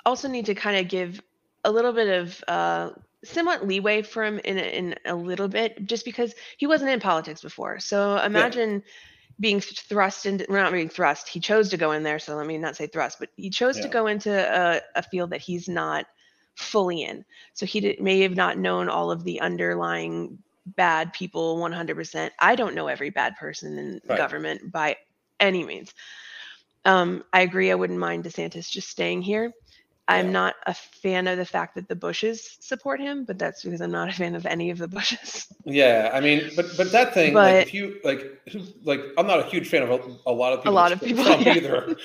also need to kind of give a little bit of uh, somewhat leeway for him in, in a little bit, just because he wasn't in politics before. So imagine. Yeah. Being thrust into, well, not being thrust, he chose to go in there. So let me not say thrust, but he chose yeah. to go into a, a field that he's not fully in. So he did, may have not known all of the underlying bad people 100%. I don't know every bad person in right. government by any means. Um, I agree. I wouldn't mind DeSantis just staying here. I'm yeah. not a fan of the fact that the Bushes support him, but that's because I'm not a fan of any of the Bushes. Yeah, I mean, but but that thing, but, like if you like, like I'm not a huge fan of a, a lot of people. A lot of people yeah. either.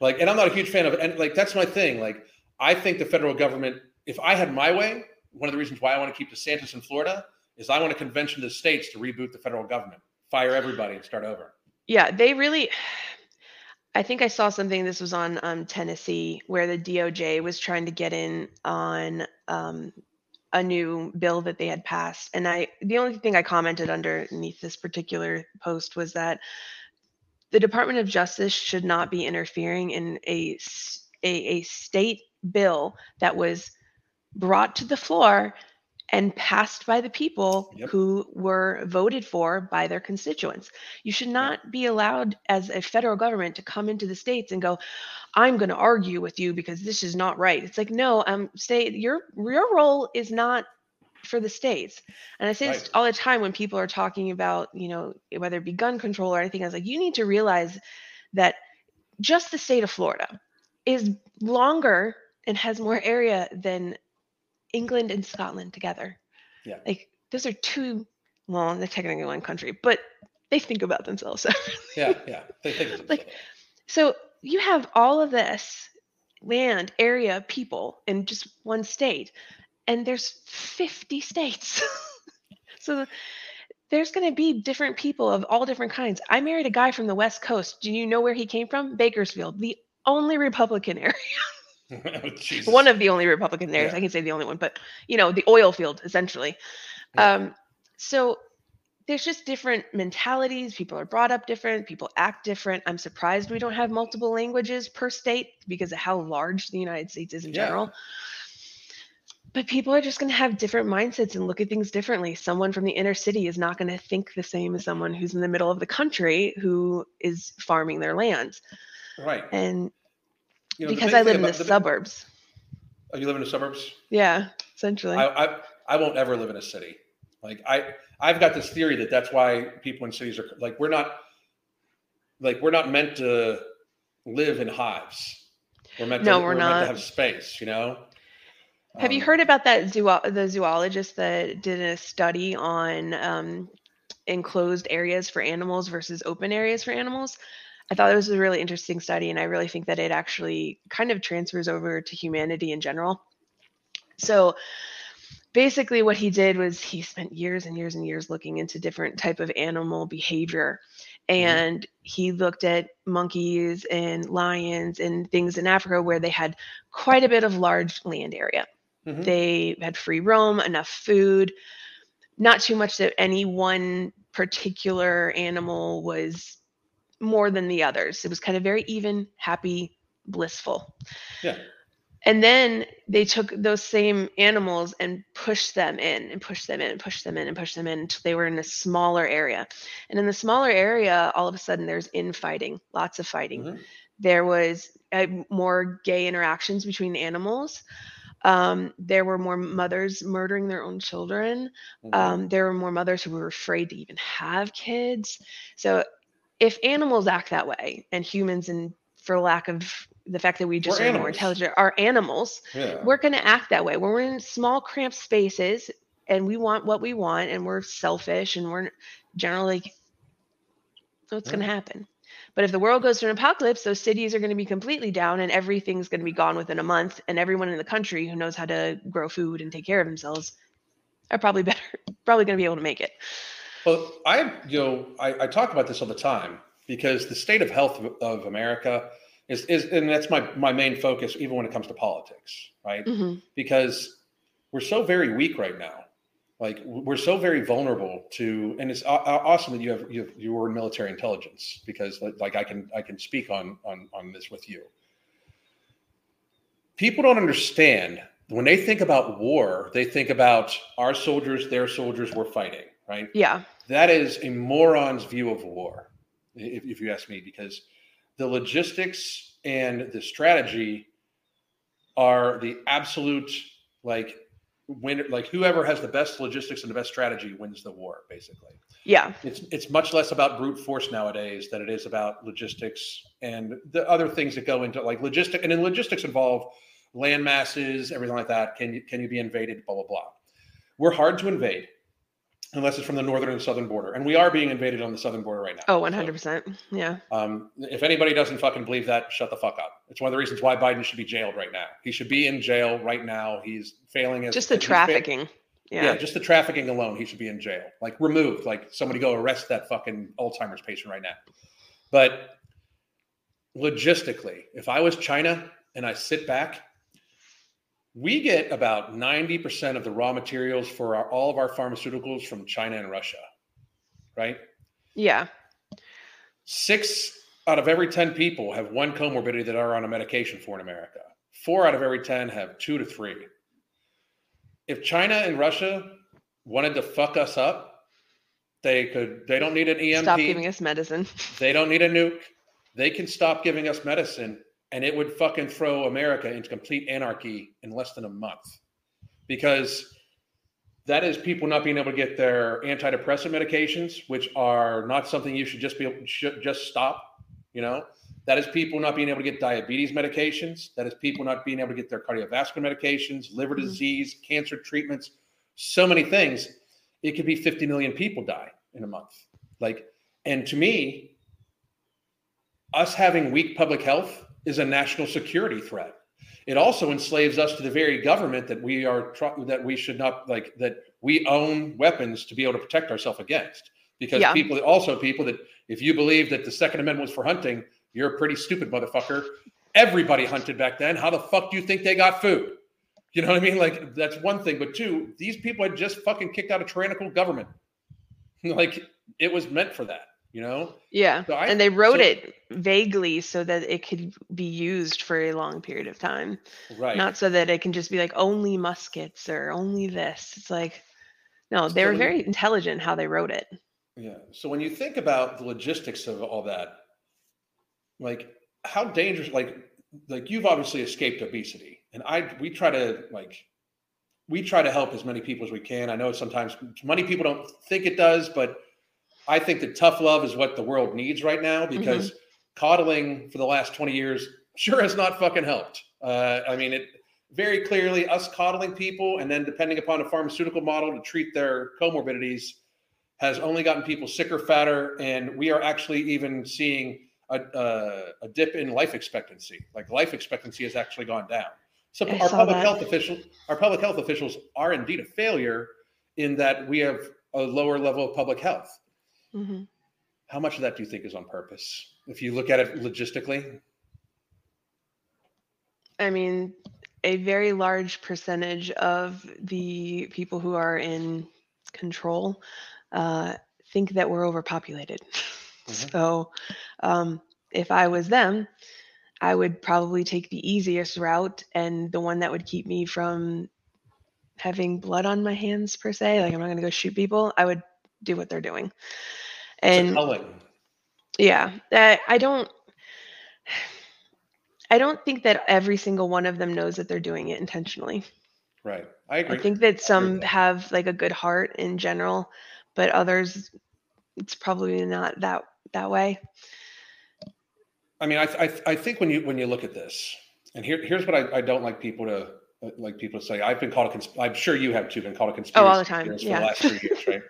Like, and I'm not a huge fan of, and like that's my thing. Like, I think the federal government, if I had my way, one of the reasons why I want to keep DeSantis in Florida is I want a convention of the states to reboot the federal government, fire everybody, and start over yeah, they really I think I saw something. This was on um, Tennessee, where the DOJ was trying to get in on um, a new bill that they had passed. And I, the only thing I commented underneath this particular post was that the Department of Justice should not be interfering in a a, a state bill that was brought to the floor and passed by the people Yep. who were voted for by their constituents. You should not be allowed as a federal government to come into the states and go, I'm going to argue with you because this is not right. It's like, no, um, state, your your role is not for the states. And I say this all the time when people are talking about, you know, whether it be gun control or anything. I was like, you need to realize that just the state of Florida is longer and has more area than England and Scotland together. Yeah. Like those are two, well, they're technically one country, but they think about themselves. Yeah, yeah. They think Like, So you have all of this land, area, people in just one state, and there's 50 states. so there's going to be different people of all different kinds. I married a guy from the West Coast. Do you know where he came from? Bakersfield, the only Republican area. Oh, one of the only Republican areas. Yeah. I can say the only one, but you know, the oil field essentially. Yeah. Um, so there's just different mentalities. People are brought up different. People act different. I'm surprised we don't have multiple languages per state because of how large the United States is in Yeah. general. But people are just going to have different mindsets and look at things differently. Someone from the inner city is not going to think the same as someone who's in the middle of the country who is farming their land. right. And You know, because I live in the about- suburbs. Oh, you live in the suburbs? Yeah, essentially. I, I I won't ever live in a city. Like I I've got this theory that that's why people in cities are like we're not like we're not meant to live in hives. We're meant No, to we're meant not. to have space, you know. Have you Um, heard about that zoo the zoologist that did a study on um, enclosed areas for animals versus open areas for animals? I thought it was a really interesting study, and I really think that it actually kind of transfers over to humanity in general. So basically what he did was he spent years and years and years looking into different type of animal behavior and he looked at monkeys and lions and things in africa where they had quite a bit of large land area Mhm. they had free roam enough food not too much that any one particular animal was more than the others it was kind of very even happy blissful Yeah. and then they took those same animals and pushed them in and pushed them in and pushed them in and pushed them in until they were in a smaller area. And in the smaller area, all of a sudden there's infighting, lots of fighting. Mhm. There was uh, more gay interactions between the animals. Um, there were more mothers murdering their own children. Mhm. Um, there were more mothers who were afraid to even have kids. So if animals act that way and humans and for lack of the fact that we just We're are more intelligent are animals yeah. we're going to act that way. When we're in small cramped spaces and we want what we want and we're selfish and we're generally so it's going to happen? But if the world goes to an apocalypse those cities are going to be completely down and everything's going to be gone within a month and everyone in the country who knows how to grow food and take care of themselves are probably better probably going to be able to make it Well, I you know I, I talk about this all the time because the state of health of, of America is is and that's my my main focus even when it comes to politics, right? hmm Because we're so very weak right now. Like we're so very vulnerable to, and it's aw- awesome that you have you have, you were in military intelligence because like, like I can I can speak on on on this with you. People don't understand when they think about war, they think about our soldiers, their soldiers, we're fighting, right? yeah. That is a moron's view of war, if, if you ask me, because the logistics and the strategy are the absolute like win like whoever has the best logistics and the best strategy wins the war basically. Yeah. It's it's much less about brute force nowadays than it is about logistics and the other things that go into like logistic and then logistics involve land masses everything like that. Can you can you be invaded? Blah blah blah. We're hard to invade unless it's from the northern and southern border and we are being invaded on the southern border right now oh 100% yeah um, if anybody doesn't fucking believe that, shut the fuck up. It's one of the reasons why Biden should be jailed right now. He should be in jail right now. He's failing as just the trafficking yeah. yeah just the trafficking alone, he should be in jail. Like removed. Like somebody go arrest that fucking Alzheimer's patient right now. But logistically, if I was China and I sit back, we get about 90% of the raw materials for our, all of our pharmaceuticals from China and Russia, right? Yeah. Six out of every 10 people have one comorbidity that are on a medication for in America. Four out of every 10 have two to three. If China and Russia wanted to fuck us up, they could, they don't need an EMP. Stop giving us medicine. They don't need a nuke. They can stop giving us medicine and it would fucking throw America into complete anarchy in less than a month. Because that is people not being able to get their antidepressant medications, which are not something you should just be able, should just stop. You know, that is people not being able to get diabetes medications. That is people not being able to get their cardiovascular medications, liver Mhm. disease, cancer treatments, so many things. It could be 50 million people die in a month. Like, and to me, us having weak public health is a national security threat. It also enslaves us to the very government that we are that we should not like that we own weapons to be able to protect ourselves against. Because Yeah. people also people that if you believe that the Second Amendment was for hunting, you're a pretty stupid motherfucker. Everybody hunted back then. How the fuck do you think they got food? You know what I mean? Like that's one thing. But two, these people had just fucking kicked out a tyrannical government. like it was meant for that. You know? Yeah. So I- and they wrote so- it vaguely so that it could be used for a long period of time, Right. not so that it can just be like only muskets or only this. It's like, no, they So were when- very intelligent how they wrote it. Yeah. So when you think about the logistics of all that, like how dangerous, like like you've obviously escaped obesity, and I we try to like we try to help as many people as we can. I know sometimes many people don't think it does, but I think that tough love is what the world needs right now because coddling for the last 20 years sure has not fucking helped. Uh, I mean, it very clearly us coddling people and then depending upon a pharmaceutical model to treat their comorbidities has only gotten people sicker, fatter, and we are actually even seeing a, uh, a dip in life expectancy. Like life expectancy has actually gone down. So I our public that. health officials, our public health officials are indeed a failure in that we have a lower level of public health. Hmm How much of that do you think is on purpose? If you look at it logistically, I mean, a very large percentage of the people who are in control uh, think that we're overpopulated. Mhm. So, um, if I was them, I would probably take the easiest route and the one that would keep me from having blood on my hands per se. Like I'm not going to go shoot people. I would do what they're doing. And yeah, I, I don't. I don't think that every single one of them knows that they're doing it intentionally. Right. I agree. I think that some that. have like a good heart in general, but others, it's probably not that that way. I mean, I, I, I think when you when you look at this, and here here's what I, I don't like people to uh, like people to say. I've been called a cons- I'm sure you have too been called a conspiracy Oh, all the time, yeah. for the last three years, right?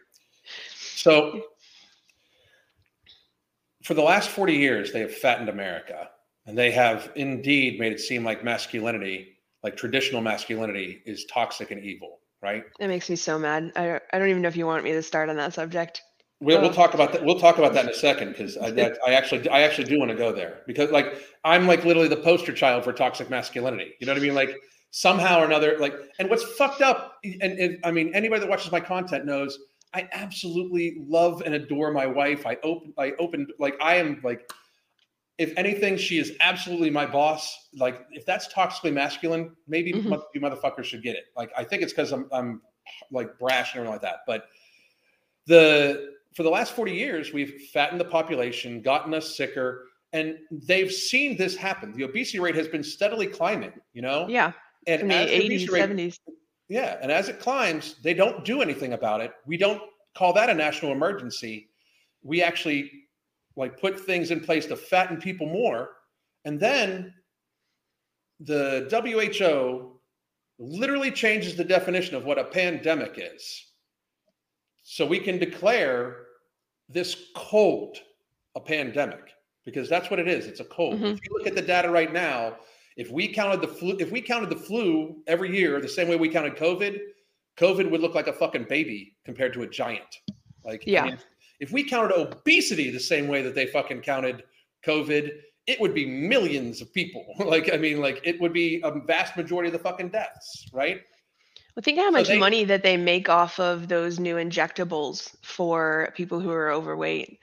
So for the last 40 years, they have fattened America, and they have indeed made it seem like masculinity, like traditional masculinity, is toxic and evil, right? It makes me so mad. I I don't even know if you want me to start on that subject. We'll, we'll talk about that. We'll talk about that in a second because I, that, I actually, I actually do want to go there because, like, I'm like literally the poster child for toxic masculinity. You know what I mean? Like, somehow or another, like, and what's fucked up, and, and I mean, anybody that watches my content knows I absolutely love and adore my wife. I open, I opened, like, I am like, if anything, she is absolutely my boss. Like, if that's toxically masculine, maybe Mhm. you motherfuckers should get it. Like, I think it's because I'm, I'm like brash and everything like that. But the for the last 40 years, we've fattened the population, gotten us sicker, and they've seen this happen. The obesity rate has been steadily climbing, you know? Yeah, and from the as the 80s, obesity rate- 70s. Yeah, and as it climbs, they don't do anything about it. We don't call that a national emergency. We actually like put things in place to fatten people more. And then the WHO literally changes the definition of what a pandemic is. So we can declare this cold a pandemic because that's what it is. It's a cold. Mhm. If you look at the data right now, if we counted the flu, if we counted the flu every year the same way we counted COVID, COVID would look like a fucking baby compared to a giant. Like, I Yeah. mean, if we counted obesity the same way that they fucking counted COVID, it would be millions of people. like, I mean, like it would be a vast majority of the fucking deaths, right? Well, think how So much they- money that they make off of those new injectables for people who are overweight.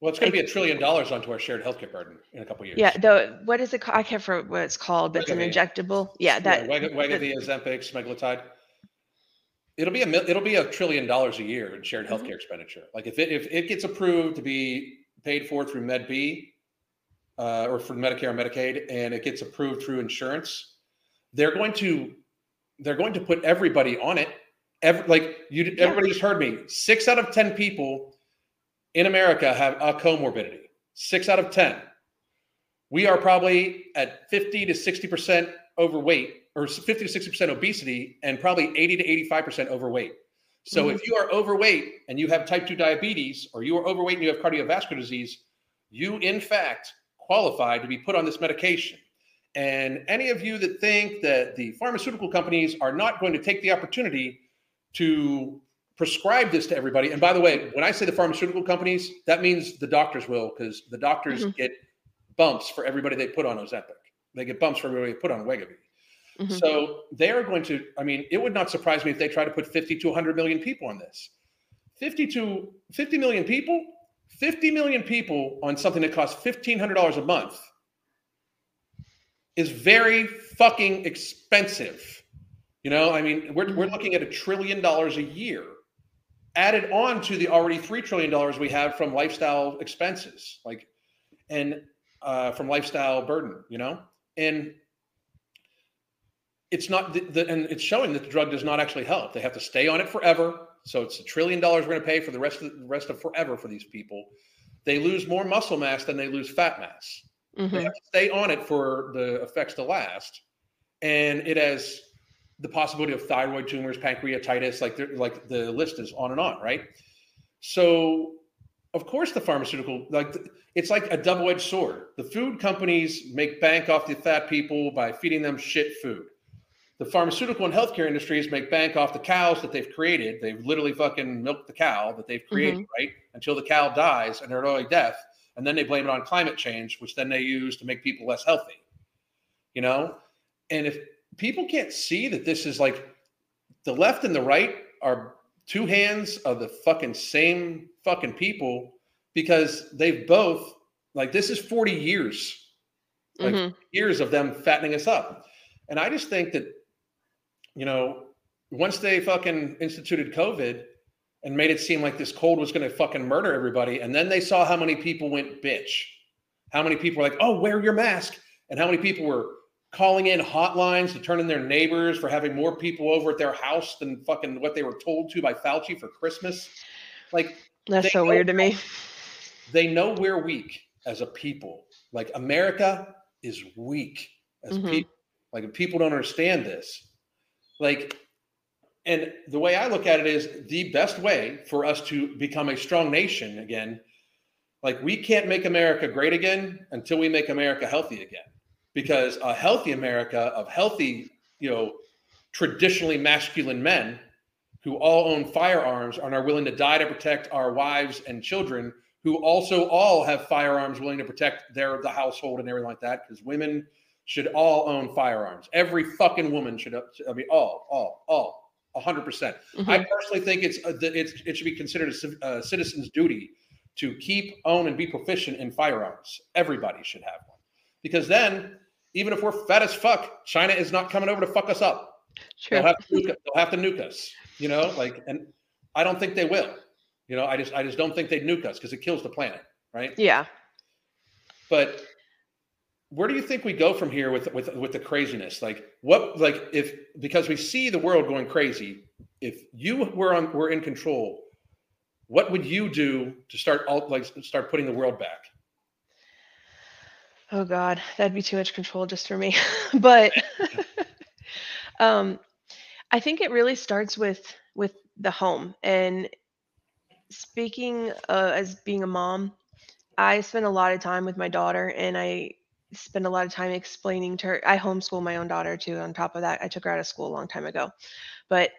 Well, it's going to be a trillion dollars onto our shared healthcare burden in a couple years. Yeah, the what is it called? I can't remember what it's called, but it's an injectable. Yeah, that the- Wegovy, Ozempic, semaglutide. It'll be a it'll be a trillion dollars a year in shared Mhm. healthcare expenditure. Like if it if it gets approved to be paid for through Med B, uh, or for Medicare and Medicaid, and it gets approved through insurance, they're going to they're going to put everybody on it. Every, like you, Yeah. everybody just heard me. Six out of ten people in America have a comorbidity. Six out of ten. We are probably at fifty to sixty percent overweight, or fifty to sixty percent obesity, and probably eighty to eighty-five percent overweight. So Mhm. if you are overweight and you have type two diabetes, or you are overweight and you have cardiovascular disease, you in fact qualify to be put on this medication. And any of you that think that the pharmaceutical companies are not going to take the opportunity to prescribe this to everybody, and by the way, when I say the pharmaceutical companies, that means the doctors will, because the doctors Mhm. get bumps for everybody they put on Ozempic. They get bumps for everybody they put on Wegovy. Mhm. So they are going to, I mean, it would not surprise me if they try to put 50 to 100 million people on this. 50 to 50 million people, 50 million people on something that costs $1,500 a month is very fucking expensive. You know, I mean, we're, we're looking at a trillion dollars a year added on to the already $3 trillion we have from lifestyle expenses, like, and uh, from lifestyle burden, you know? And it's not, the, the, and it's showing that the drug does not actually help. They have to stay on it forever. So it's a trillion dollars we're going to pay for the rest of the rest of forever for these people. They lose more muscle mass than they lose fat mass. They Mhm. have to stay on it for the effects to last, and it has the possibility of thyroid tumors, pancreatitis, like like the list is on and on, right? So, of course, the pharmaceutical like it's like a double-edged sword. The food companies make bank off the fat people by feeding them shit food. The pharmaceutical and healthcare industries make bank off the cows that they've created. They've literally fucking milked the cow that they've mm-hmm. created, right? Until the cow dies and an early death and then they blame it on climate change, which then they use to make people less healthy. You know, and if people can't see that this is like the left and the right are two hands of the fucking same fucking people because they've both like this is 40 years like Mhm. years of them fattening us up and i just think that you know once they fucking instituted covid and made it seem like this cold was going to fucking murder everybody. And then they saw how many people went bitch, how many people were like, "Oh, wear your mask," and how many people were calling in hotlines to turn in their neighbors for having more people over at their house than fucking what they were told to by Fauci for Christmas. Like That's so know- weird to me. they know we're weak as a people. Like America is weak as Mhm. people. Like if people don't understand this, like, and the way I look at it is the best way for us to become a strong nation again. Like we can't make America great again until we make America healthy again, because a healthy America of healthy, you know, traditionally masculine men who all own firearms and are willing to die to protect our wives and children who also all have firearms willing to protect their the household and everything like that because women should all own firearms. Every fucking woman should i mean all all all 100%. Mhm. i personally think it's uh, it's it should be considered a uh, citizen's duty to keep own and be proficient in firearms. Everybody should have one. Because then even if we're fat as fuck china is not coming over to fuck us up True. They'll have, to nuke, they'll have to nuke us, you know, like, and I don't think they will. You know, I just, I just don't think they'd nuke us because it kills the planet, right? Yeah. But where do you think we go from here with with with the craziness? Like, what, like, if because we see the world going crazy, if you were on, were in control, what would you do to start all like start putting the world back? Oh God, that'd be too much control just for me. but um, I think it really starts with with the home. And speaking uh, as being a mom, I spend a lot of time with my daughter, and I spend a lot of time explaining to her. I homeschool my own daughter too. On top of that, I took her out of school a long time ago, but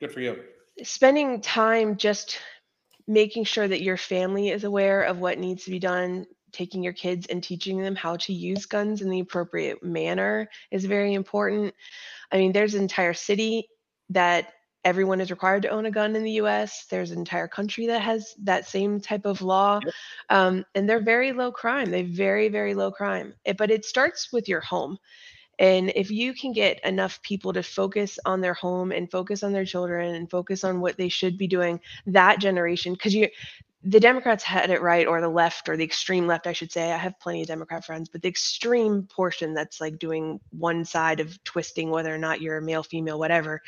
Good for you. spending time just making sure that your family is aware of what needs to be done taking your kids and teaching them how to use guns in the appropriate manner is very important. I mean, there's an entire city that everyone is required to own a gun in the US. There's an entire country that has that same type of law. Yep. Um, and they're very low crime. They're very, very low crime. It, but it starts with your home. And if you can get enough people to focus on their home and focus on their children and focus on what they should be doing, that generation, because you, the Democrats had it right, or the left, or the extreme left, I should say. I have plenty of Democrat friends, but the extreme portion that's like doing one side of twisting whether or not you're a male, female, whatever,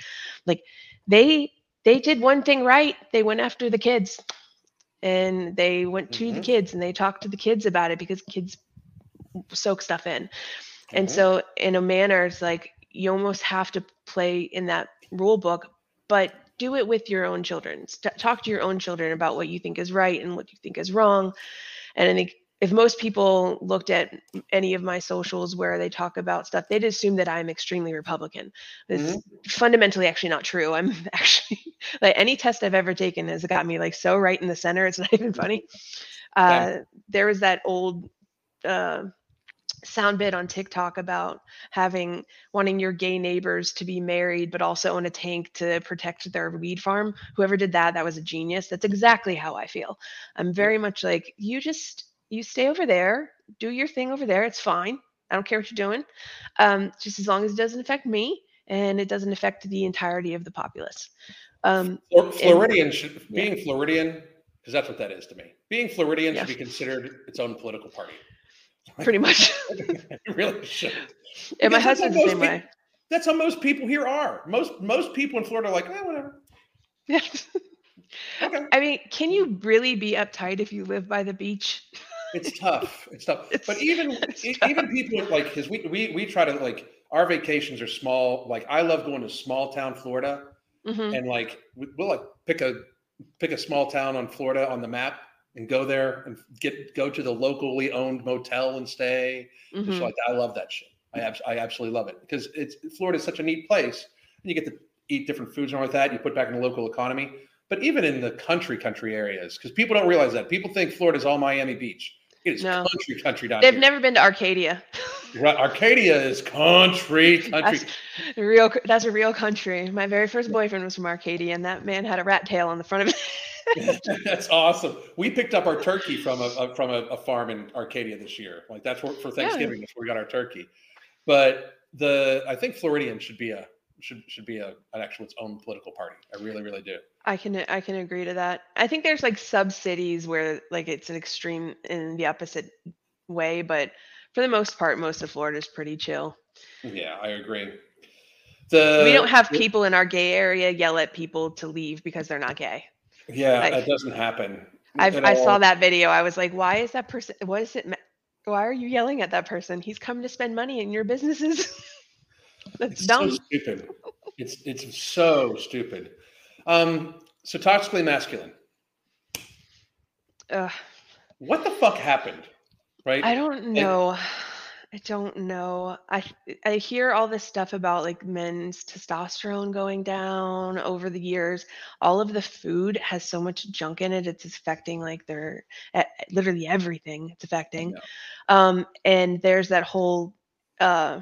like they they did one thing right. They went after the kids, and they went to the Mhm. kids and they talked to the kids about it because kids soak stuff in. And Mhm. so, in a manner, it's like you almost have to play in that rule book, but do it with your own children. St- talk to your own children about what you think is right and what you think is wrong. And I think if most people looked at any of my socials where they talk about stuff, they'd assume that I'm extremely Republican. It's fundamentally actually not true. I'm actually like any test I've ever taken has got me like so right in the center. It's not even funny. Uh, there was that old uh, sound bit on TikTok about having wanting your gay neighbors to be married, but also own a tank to protect their weed farm. Whoever did that, that was a genius. That's exactly how I feel. I'm very much like you just you stay over there, do your thing over there. It's fine. I don't care what you're doing, um, just as long as it doesn't affect me and it doesn't affect the entirety of the populace. Um, Flor- Floridian should yeah. being Floridian because that's what that is to me. Being Floridian Yeah. should be considered its own political party. Pretty much. really should. and my Because that's husband's the same way. That's how most people here are. Most most people in Florida are like, eh, whatever. Okay. I mean, can you really be uptight if you live by the beach? It's tough. It's tough. It's- but even tough. even people like because we, we we try to like our vacations are small. Like I love going to small town Florida Mhm. and like we- we'll like pick a pick a small town on Florida on the map and go there and get go to the locally owned motel and stay. shit Mhm. like. I love that shit. I abs- I absolutely love it because it's Florida is such a neat place. And you get to eat different foods and all like that. You put back in the local economy. But even in the country country areas, because people don't realize that people think Florida is all Miami Beach. It is No. country country down They've here. never been to Arcadia. Right, Arcadia is country country. That's a real. That's a real country. My very first boyfriend was from Arcadia, and that man had a rat tail on the front of it. that's awesome. We picked up our turkey from a, a from a, a farm in Arcadia this year. Like that's where, for Thanksgiving. That's where we got our turkey. But the I think Floridian should be a should should be a an actual its own political party. I really really do. I can I can agree to that. I think there's like sub cities where like it's an extreme in the opposite way, but for the most part, most of Florida is pretty chill. Yeah, I agree. The we don't have people in our gay area yell at people to leave because they're not gay. Yeah, like- that doesn't happen. I've, I saw that video. I was like, why is that person? What is it? Why are you yelling at that person? He's come to spend money in your businesses. That's It's dumb. so stupid. It's it's so stupid. Um, so toxically masculine. Ugh, What the fuck happened? Right? I don't know. I don't know. I I hear all this stuff about like men's testosterone going down over the years. All of the food has so much junk in it. It's affecting like their literally everything. It's affecting. Um, and there's that whole uh,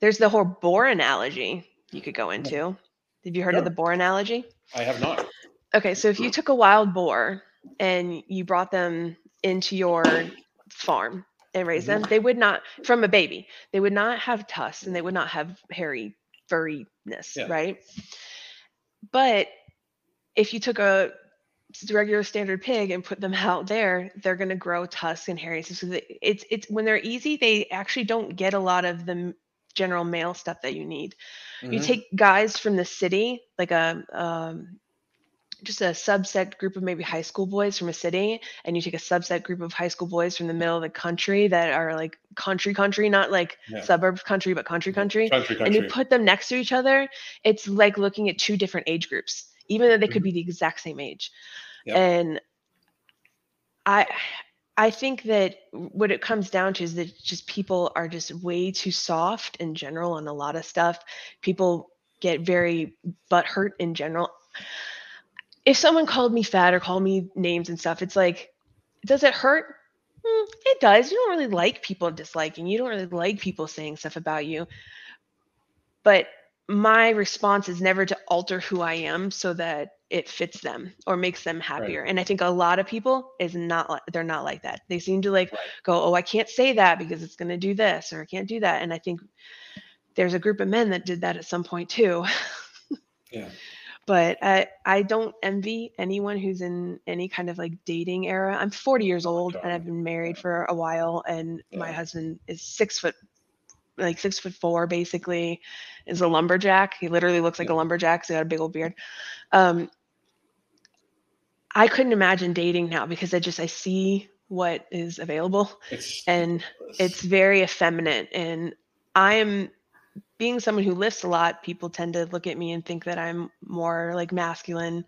there's the whole boar analogy you could go into. Have you heard of the boar analogy? I have not. Okay, so if you took a wild boar and you brought them into your farm and raise them, they would not, from a baby, they would not have tusks and they would not have hairy furriness, Yeah. right? But if you took a regular standard pig and put them out there, they're going to grow tusks and hairy. So it's it's when they're easy, they actually don't get a lot of the general male stuff that you need you Mhm. take guys from the city like a um, just a subset group of maybe high school boys from a city and you take a subset group of high school boys from the middle of the country that are like country country not like Yeah. suburbs country but country country country and you put them next to each other it's like looking at two different age groups even though they could Mhm. be the exact same age Yep. and i i think that what it comes down to is that just people are just way too soft in general on a lot of stuff people get very butthurt in general if someone called me fat or called me names and stuff it's like does it hurt Mm, it does. You don't really like people disliking. You don't really like people saying stuff about you. But my response is never to alter who I am so that it fits them or makes them happier. Right. And I think a lot of people is not like they're not like that. They seem to like right. go, "Oh, I can't say that because it's going to do this or I can't do that." And I think there's a group of men that did that at some point too. yeah. But I I don't envy anyone who's in any kind of like dating era. I'm 40 years old and I've been married for a while and yeah. my husband is 6 foot like 6 foot 4 basically is a lumberjack. He literally looks like yeah. a lumberjack. So he got a big old beard. Um, I couldn't imagine dating now because I just I see what is available it's, and it's very effeminate and I'm being someone who lifts a lot, people tend to look at me and think that I'm more like masculine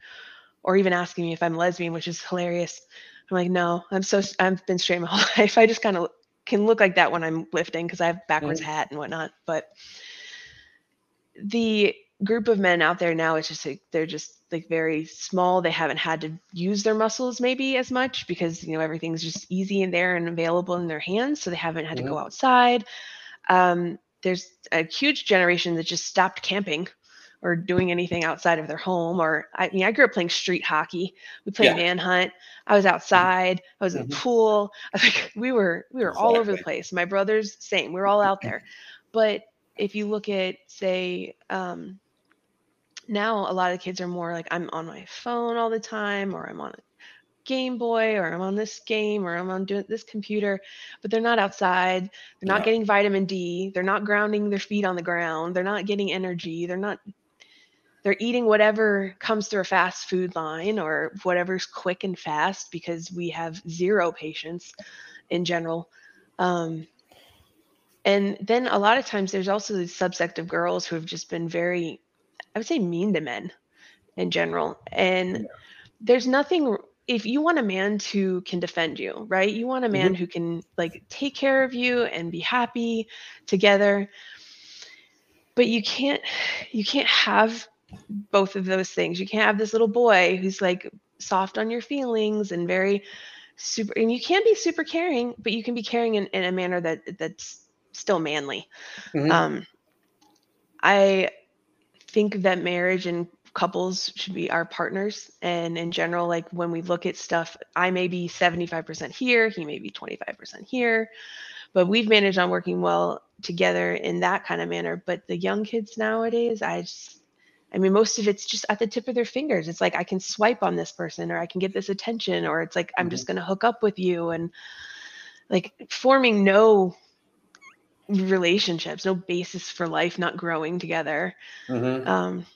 or even asking me if I'm lesbian, which is hilarious. I'm like, no, I'm so I've been straight my whole life. I just kind of can look like that when I'm lifting because I have backwards mm-hmm. hat and whatnot. But the group of men out there now, it's just like they're just like very small. They haven't had to use their muscles maybe as much because you know everything's just easy in there and available in their hands. So they haven't had mm-hmm. to go outside. Um, there's a huge generation that just stopped camping or doing anything outside of their home or i mean i grew up playing street hockey. We played yeah. manhunt. I was mm-hmm. outside. I was in the mm-hmm. pool. I think we were we were all over the place. My brothers same. We were all out there. But if you look at say um, now a lot of the kids are more like i'm on my phone all the time or i'm on a game boy or i'm on this game or i'm on doing this computer but they're not outside they're not yeah. getting vitamin d they're not grounding their feet on the ground they're not getting energy they're not they're eating whatever comes through a fast food line or whatever's quick and fast because we have zero patience in general um, and then a lot of times there's also the subsect of girls who have just been very I would say mean to men in general. And yeah. there's nothing if you want a man who can defend you, right? You want a man mm-hmm. who can like take care of you and be happy together. But you can't you can't have both of those things. You can't have this little boy who's like soft on your feelings and very super and you can be super caring, but you can be caring in, in a manner that that's still manly. Mm-hmm. Um I think that marriage and couples should be our partners and in general like when we look at stuff i may be 75% here he may be 25% here but we've managed on working well together in that kind of manner but the young kids nowadays i just i mean most of it's just at the tip of their fingers it's like i can swipe on this person or i can get this attention or it's like i'm mm-hmm. just going to hook up with you and like forming no relationships, no basis for life, not growing together. Mm-hmm. Um,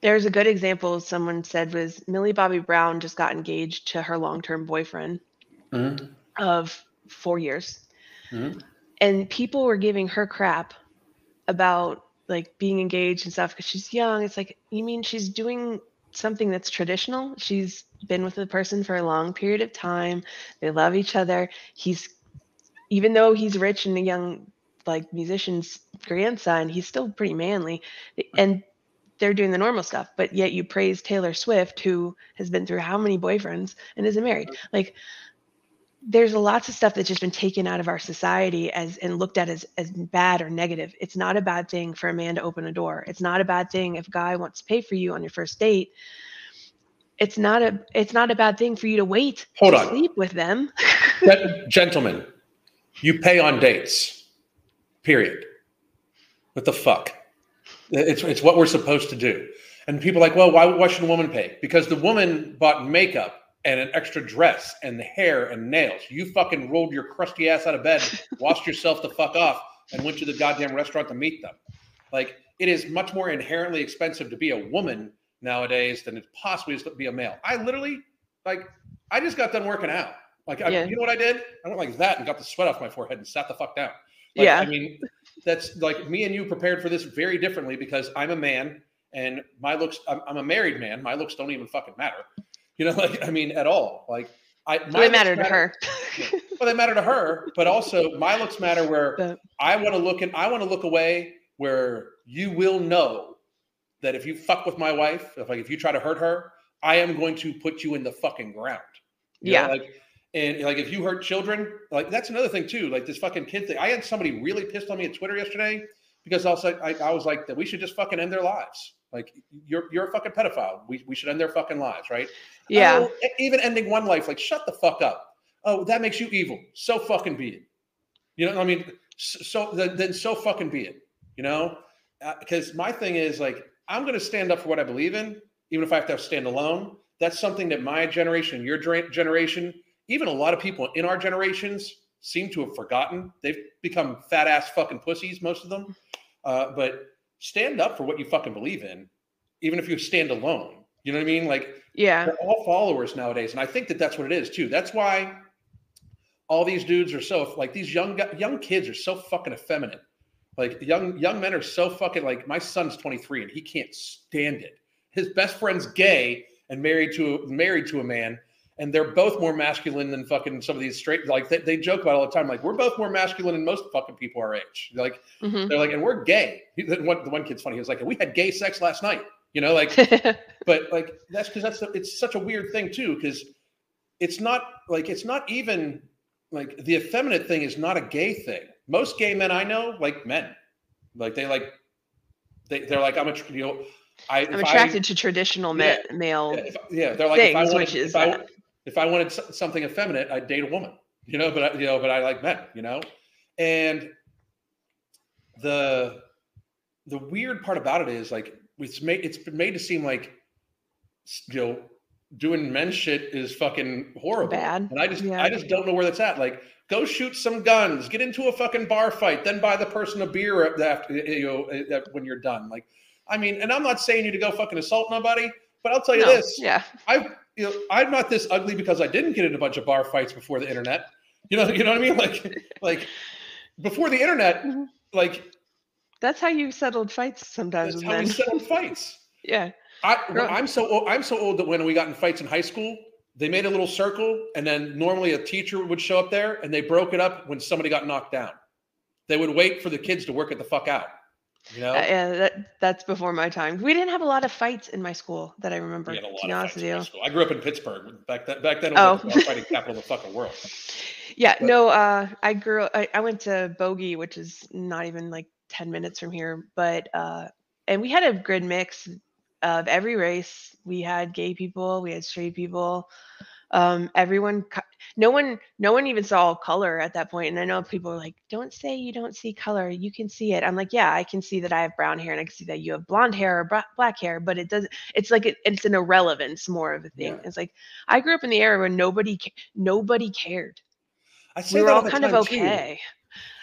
there's a good example someone said was Millie Bobby Brown just got engaged to her long-term boyfriend mm-hmm. of four years. Mm-hmm. And people were giving her crap about like being engaged and stuff because she's young. It's like, you mean she's doing something that's traditional? She's been with the person for a long period of time. They love each other. He's even though he's rich and a young like musician's grandson, he's still pretty manly. And they're doing the normal stuff, but yet you praise Taylor Swift, who has been through how many boyfriends and isn't married. Like there's lots of stuff that's just been taken out of our society as and looked at as as bad or negative. It's not a bad thing for a man to open a door. It's not a bad thing if a guy wants to pay for you on your first date. It's not a it's not a bad thing for you to wait Hold to on. sleep with them. Gentlemen, you pay on dates. Period. What the fuck? It's it's what we're supposed to do. And people are like, well, why why should a woman pay? Because the woman bought makeup and an extra dress and the hair and nails. You fucking rolled your crusty ass out of bed, washed yourself the fuck off, and went to the goddamn restaurant to meet them. Like it is much more inherently expensive to be a woman nowadays than it possibly is to be a male. I literally like I just got done working out. Like I, you know what I did? I went like that and got the sweat off my forehead and sat the fuck down. Like, yeah. I mean, that's like me and you prepared for this very differently because I'm a man and my looks, I'm, I'm a married man. My looks don't even fucking matter. You know, like, I mean, at all. Like, I, my they matter to her. well, they matter to her, but also my looks matter where but, I want to look and I want to look away where you will know that if you fuck with my wife, if like if you try to hurt her, I am going to put you in the fucking ground. You yeah. Know, like And like, if you hurt children, like that's another thing too. Like this fucking kid thing. I had somebody really pissed on me at Twitter yesterday because I was like, I, I was like that we should just fucking end their lives. Like you're you're a fucking pedophile. We we should end their fucking lives, right? Yeah. Oh, even ending one life, like shut the fuck up. Oh, that makes you evil. So fucking be it. You know what I mean? So then, then so fucking be it. You know, uh, because my thing is like I'm going to stand up for what I believe in, even if I have to stand alone. That's something that my generation, your generation, even a lot of people in our generations seem to have forgotten. They've become fat ass fucking pussies, most of them. Uh, but stand up for what you fucking believe in, even if you stand alone. You know what I mean? Like Yeah. they're all followers nowadays, and I think that that's what it is too. That's why all these dudes are so like these young young kids are so fucking effeminate. Like young young men are so fucking like my son's 23 and he can't stand it. His best friend's gay and married to married to a man, and they're both more masculine than fucking some of these straight. Like they, they joke about all the time. Like we're both more masculine than most fucking people our age. Like Mhm. they're like, and we're gay. The one, the one kid's funny. He was like, we had gay sex last night. You know, like but like that's because that's it's such a weird thing too because it's not like it's not even like the effeminate thing is not a gay thing most gay men i know like men like they like they, they're like i'm a you know I, I'm if I- attracted to traditional ma- Yeah. male. yeah, if, yeah they're like if I things, wanted, which is if, I. if I wanted something effeminate i'd date a woman you know but I, you know but i like men you know and the the weird part about it is like it's made it's been made to seem like you know doing men shit is fucking horrible Bad. and i just Yeah. i just don't know where that's at like go shoot some guns get into a fucking bar fight then buy the person a beer after you know uh, when you're done like i mean and i'm not saying you to go fucking assault nobody but i'll tell you No, this Yeah. You know, I'm not this ugly because I didn't get in a bunch of bar fights before the internet. You know, you know what I mean? Like, like before the internet, Mhm. like That's how you settled fights sometimes that's how we settled fights. yeah. I, Girl- I'm so old, I'm so old that when we got in fights in high school, they made a little circle, and then normally a teacher would show up there, and they broke it up when somebody got knocked down. They would wait for the kids to work it the fuck out. You know, Uh, yeah, that that's before my time. We didn't have a lot of fights in my school that I remember. we had a to be of honest with you. I grew up in Pittsburgh back then. Back then, it was like Oh. the fighting capital of the fucking world. Yeah, But- no, uh, I grew I, I went to Bogey, which is not even like 10 minutes from here, but uh, and we had a good mix of every race. We had gay people, we had straight people. Um, everyone, no one, no one even saw color at that point. And I know people are like, "Don't say you don't see color. You can see it." I'm like, "Yeah, I can see that I have brown hair, and I can see that you have blonde hair or black hair." But it doesn't. It's like it, it's an irrelevance more of a thing. Yeah. It's like I grew up in the era where nobody, nobody cared I we were that all kind of too. okay.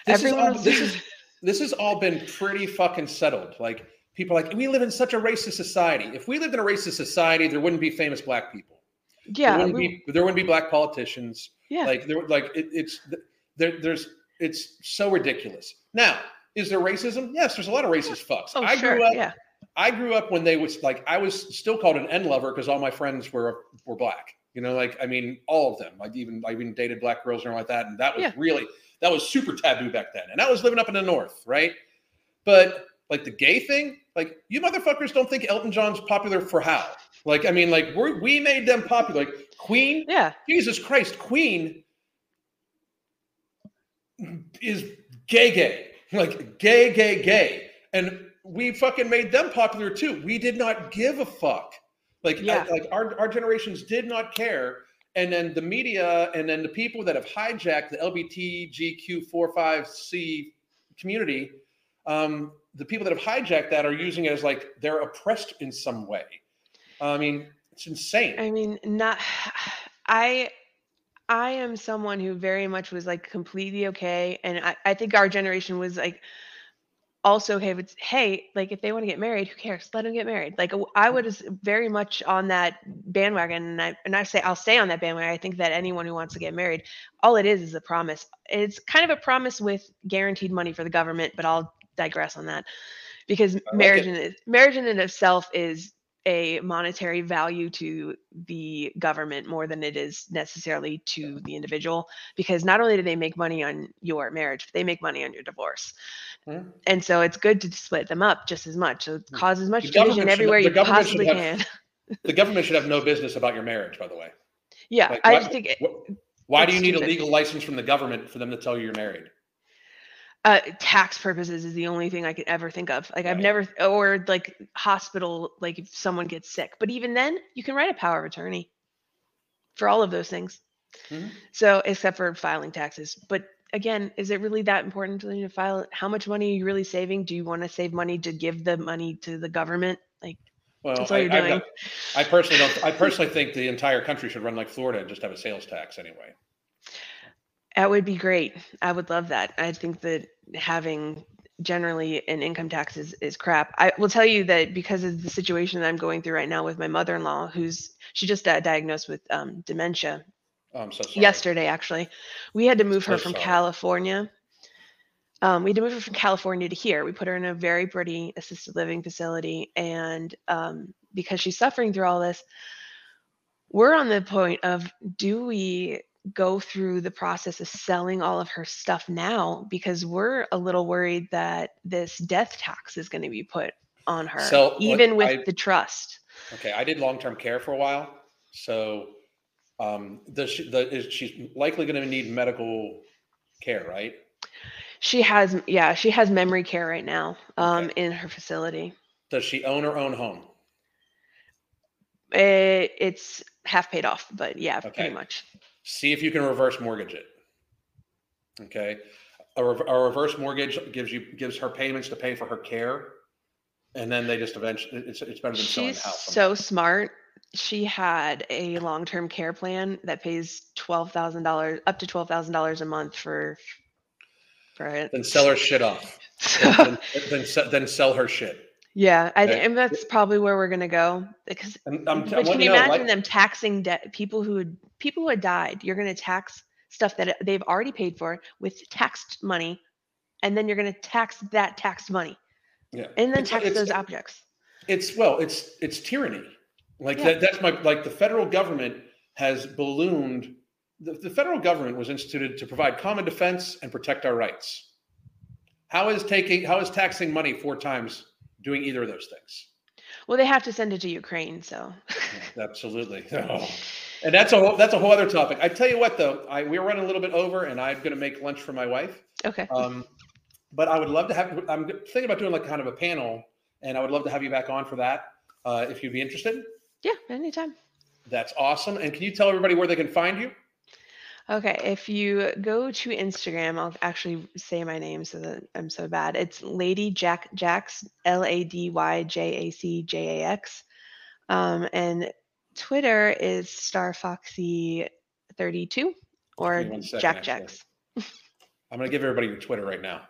This is Everyone all- was this is this has all been pretty fucking settled. Like people are like we live in such a racist society. If we lived in a racist society, there wouldn't be famous black people. Yeah, there wouldn't we- be there wouldn't be black politicians. yeah. Like there, like it, it's there, there's it's so ridiculous. Now, is there racism? Yes, there's a lot of racist fucks. oh, I sure. grew up. yeah, I grew up when they was like I was still called an N lover because all my friends were were black. You know, like I mean, all of them. Like even I even dated black girls and all like that, and that was Yeah. really that was super taboo back then. And I was living up in the north, right? But like the gay thing, like you motherfuckers don't think Elton John's popular for how? Like I mean, like we we made them popular. Like Queen, yeah, Jesus Christ, Queen is gay, gay, like gay, gay, gay, and we fucking made them popular too. We did not give a fuck. Like, Yeah. I- like our our generations did not care, and then the media, and then the people that have hijacked the LBTGQ45C community, um, the people that have hijacked that are using it as like they're oppressed in some way. Uh, I mean, it's insane. I mean, not. I, I am someone who very much was like completely okay, and I, I think our generation was like also okay. But hey, like if they want to get married, who cares? Let them get married. Like I was very much on that bandwagon, and I and I say I'll stay on that bandwagon. I think that anyone who wants to get married, all it is is a promise. It's kind of a promise with guaranteed money for the government, but I'll digress on that because like marriage it. in marriage in and of itself is a monetary value to the government more than it is necessarily to the individual because not only do they make money on your marriage but they make money on your divorce Hmm. and so it's good to split them up just as much so Hmm. cause as much division everywhere you possibly have- can The government should have no business about your marriage, by the way. yeah Like, i why- just think it- Why do you need a legal license from the government for them to tell you you're married? Uh, tax purposes is the only thing I could ever think of. Like I've never, or like hospital, like if someone gets sick. But even then, you can write a power of attorney for all of those things. Mhm. So, except for filing taxes. But again, is it really that important to you to file? How much money are you really saving? Do you want to save money to give the money to the government? Like, Well, That's all I, you're I've doing. got- I personally don't. I personally think the entire country should run like Florida and just have a sales tax anyway. That would be great. I would love that. I think that having generally an income tax is, is crap. I will tell you that because of the situation that I'm going through right now with my mother-in-law, who's she just got diagnosed with um, dementia Oh, I'm so sorry. yesterday. Actually, we had to move her So from sorry. California. Um, we had to move her from California to here. We put her in a very pretty assisted living facility, and um, because she's suffering through all this, we're on the point of do we go through the process of selling all of her stuff now because we're a little worried that this death tax is going to be put on her, So, even with I- the trust. Okay, I did long-term care for a while, so um, the, the is, she's likely going to need medical care, right? She has, yeah, she has memory care right now um, Okay. in her facility. Does she own her own home? It, it's half paid off, but yeah, Okay. pretty much. See if you can reverse mortgage it. Okay, a, rev- a reverse mortgage gives you gives her payments to pay for her care, and then they just eventually it's it's better than selling She's the house. so smart. She had a long-term care plan that pays twelve thousand dollars, up to twelve thousand dollars a month for for it. then sell her shit off. So, then, then, then sell her shit. Yeah, I, eh, Okay. and that's eh probably where we're gonna go because. I'm, I'm can letting you you imagine like- them taxing debt? People who had people who had died. You're gonna tax stuff that they've already paid for with taxed money, and then you're gonna tax that taxed money, yeah. and then It's- tax it's- those objects. It's well, it's it's tyranny. Like Yeah. that, that's my like the federal government has ballooned. The, the federal government was instituted to provide common defense and protect our rights. How is taking how is taxing money four times doing either of those things? Well, they have to send it to Ukraine, so. Yeah, absolutely. Oh. And that's a whole, that's a whole other topic. I tell you what though, I we are running a little bit over, and I'm going to make lunch for my wife. Okay. Um, but I would love to have. I'm thinking about doing like kind of a panel, and I would love to have you back on for that uh, if you'd be interested. Yeah, anytime. That's awesome. And can you tell everybody where they can find you? Okay, if you go to Instagram, I'll actually say my name so that I'm so bad. It's Lady Jack Jax, L A D Y J A C J A X. Um, and Twitter is Star Foxy 32 or Give me one second, Jack. Jax. I'm going to give everybody your Twitter right now.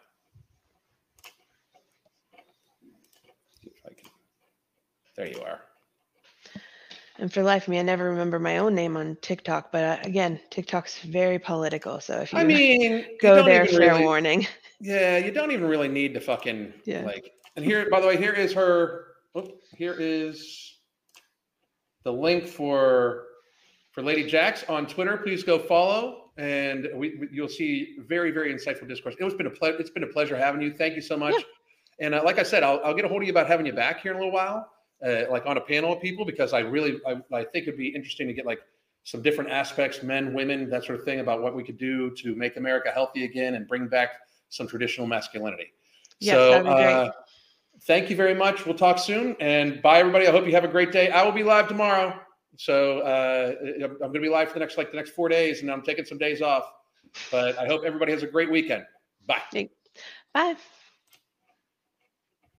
See if I can- There you are. And for life of me, I never remember my own name on TikTok. But uh, again, TikTok's very political. So if you I mean, go don't there, fair really- warning. Yeah, you don't even really need to fucking Yeah. like. And here, by the way, here is her. Oh, here is the link for for Lady Jax on Twitter. Please go follow, and we, we- you'll see very very insightful discourse. It's been a ple- It's been a pleasure having you. Thank you so much. And uh, like I said, I'll, I'll get a hold of you about having you back here in a little while, uh, like on a panel of people, because I really I, I think it'd be interesting to get like some different aspects, men, women, that sort of thing, about what we could do to make America healthy again and bring back some traditional masculinity. Yes, so, that'd be great. uh, thank you very much. We'll talk soon. And bye, everybody. I hope you have a great day. I will be live tomorrow. So uh, I'm going to be live for the next like the next four days, and I'm taking some days off. But I hope everybody has a great weekend. Bye. Bye.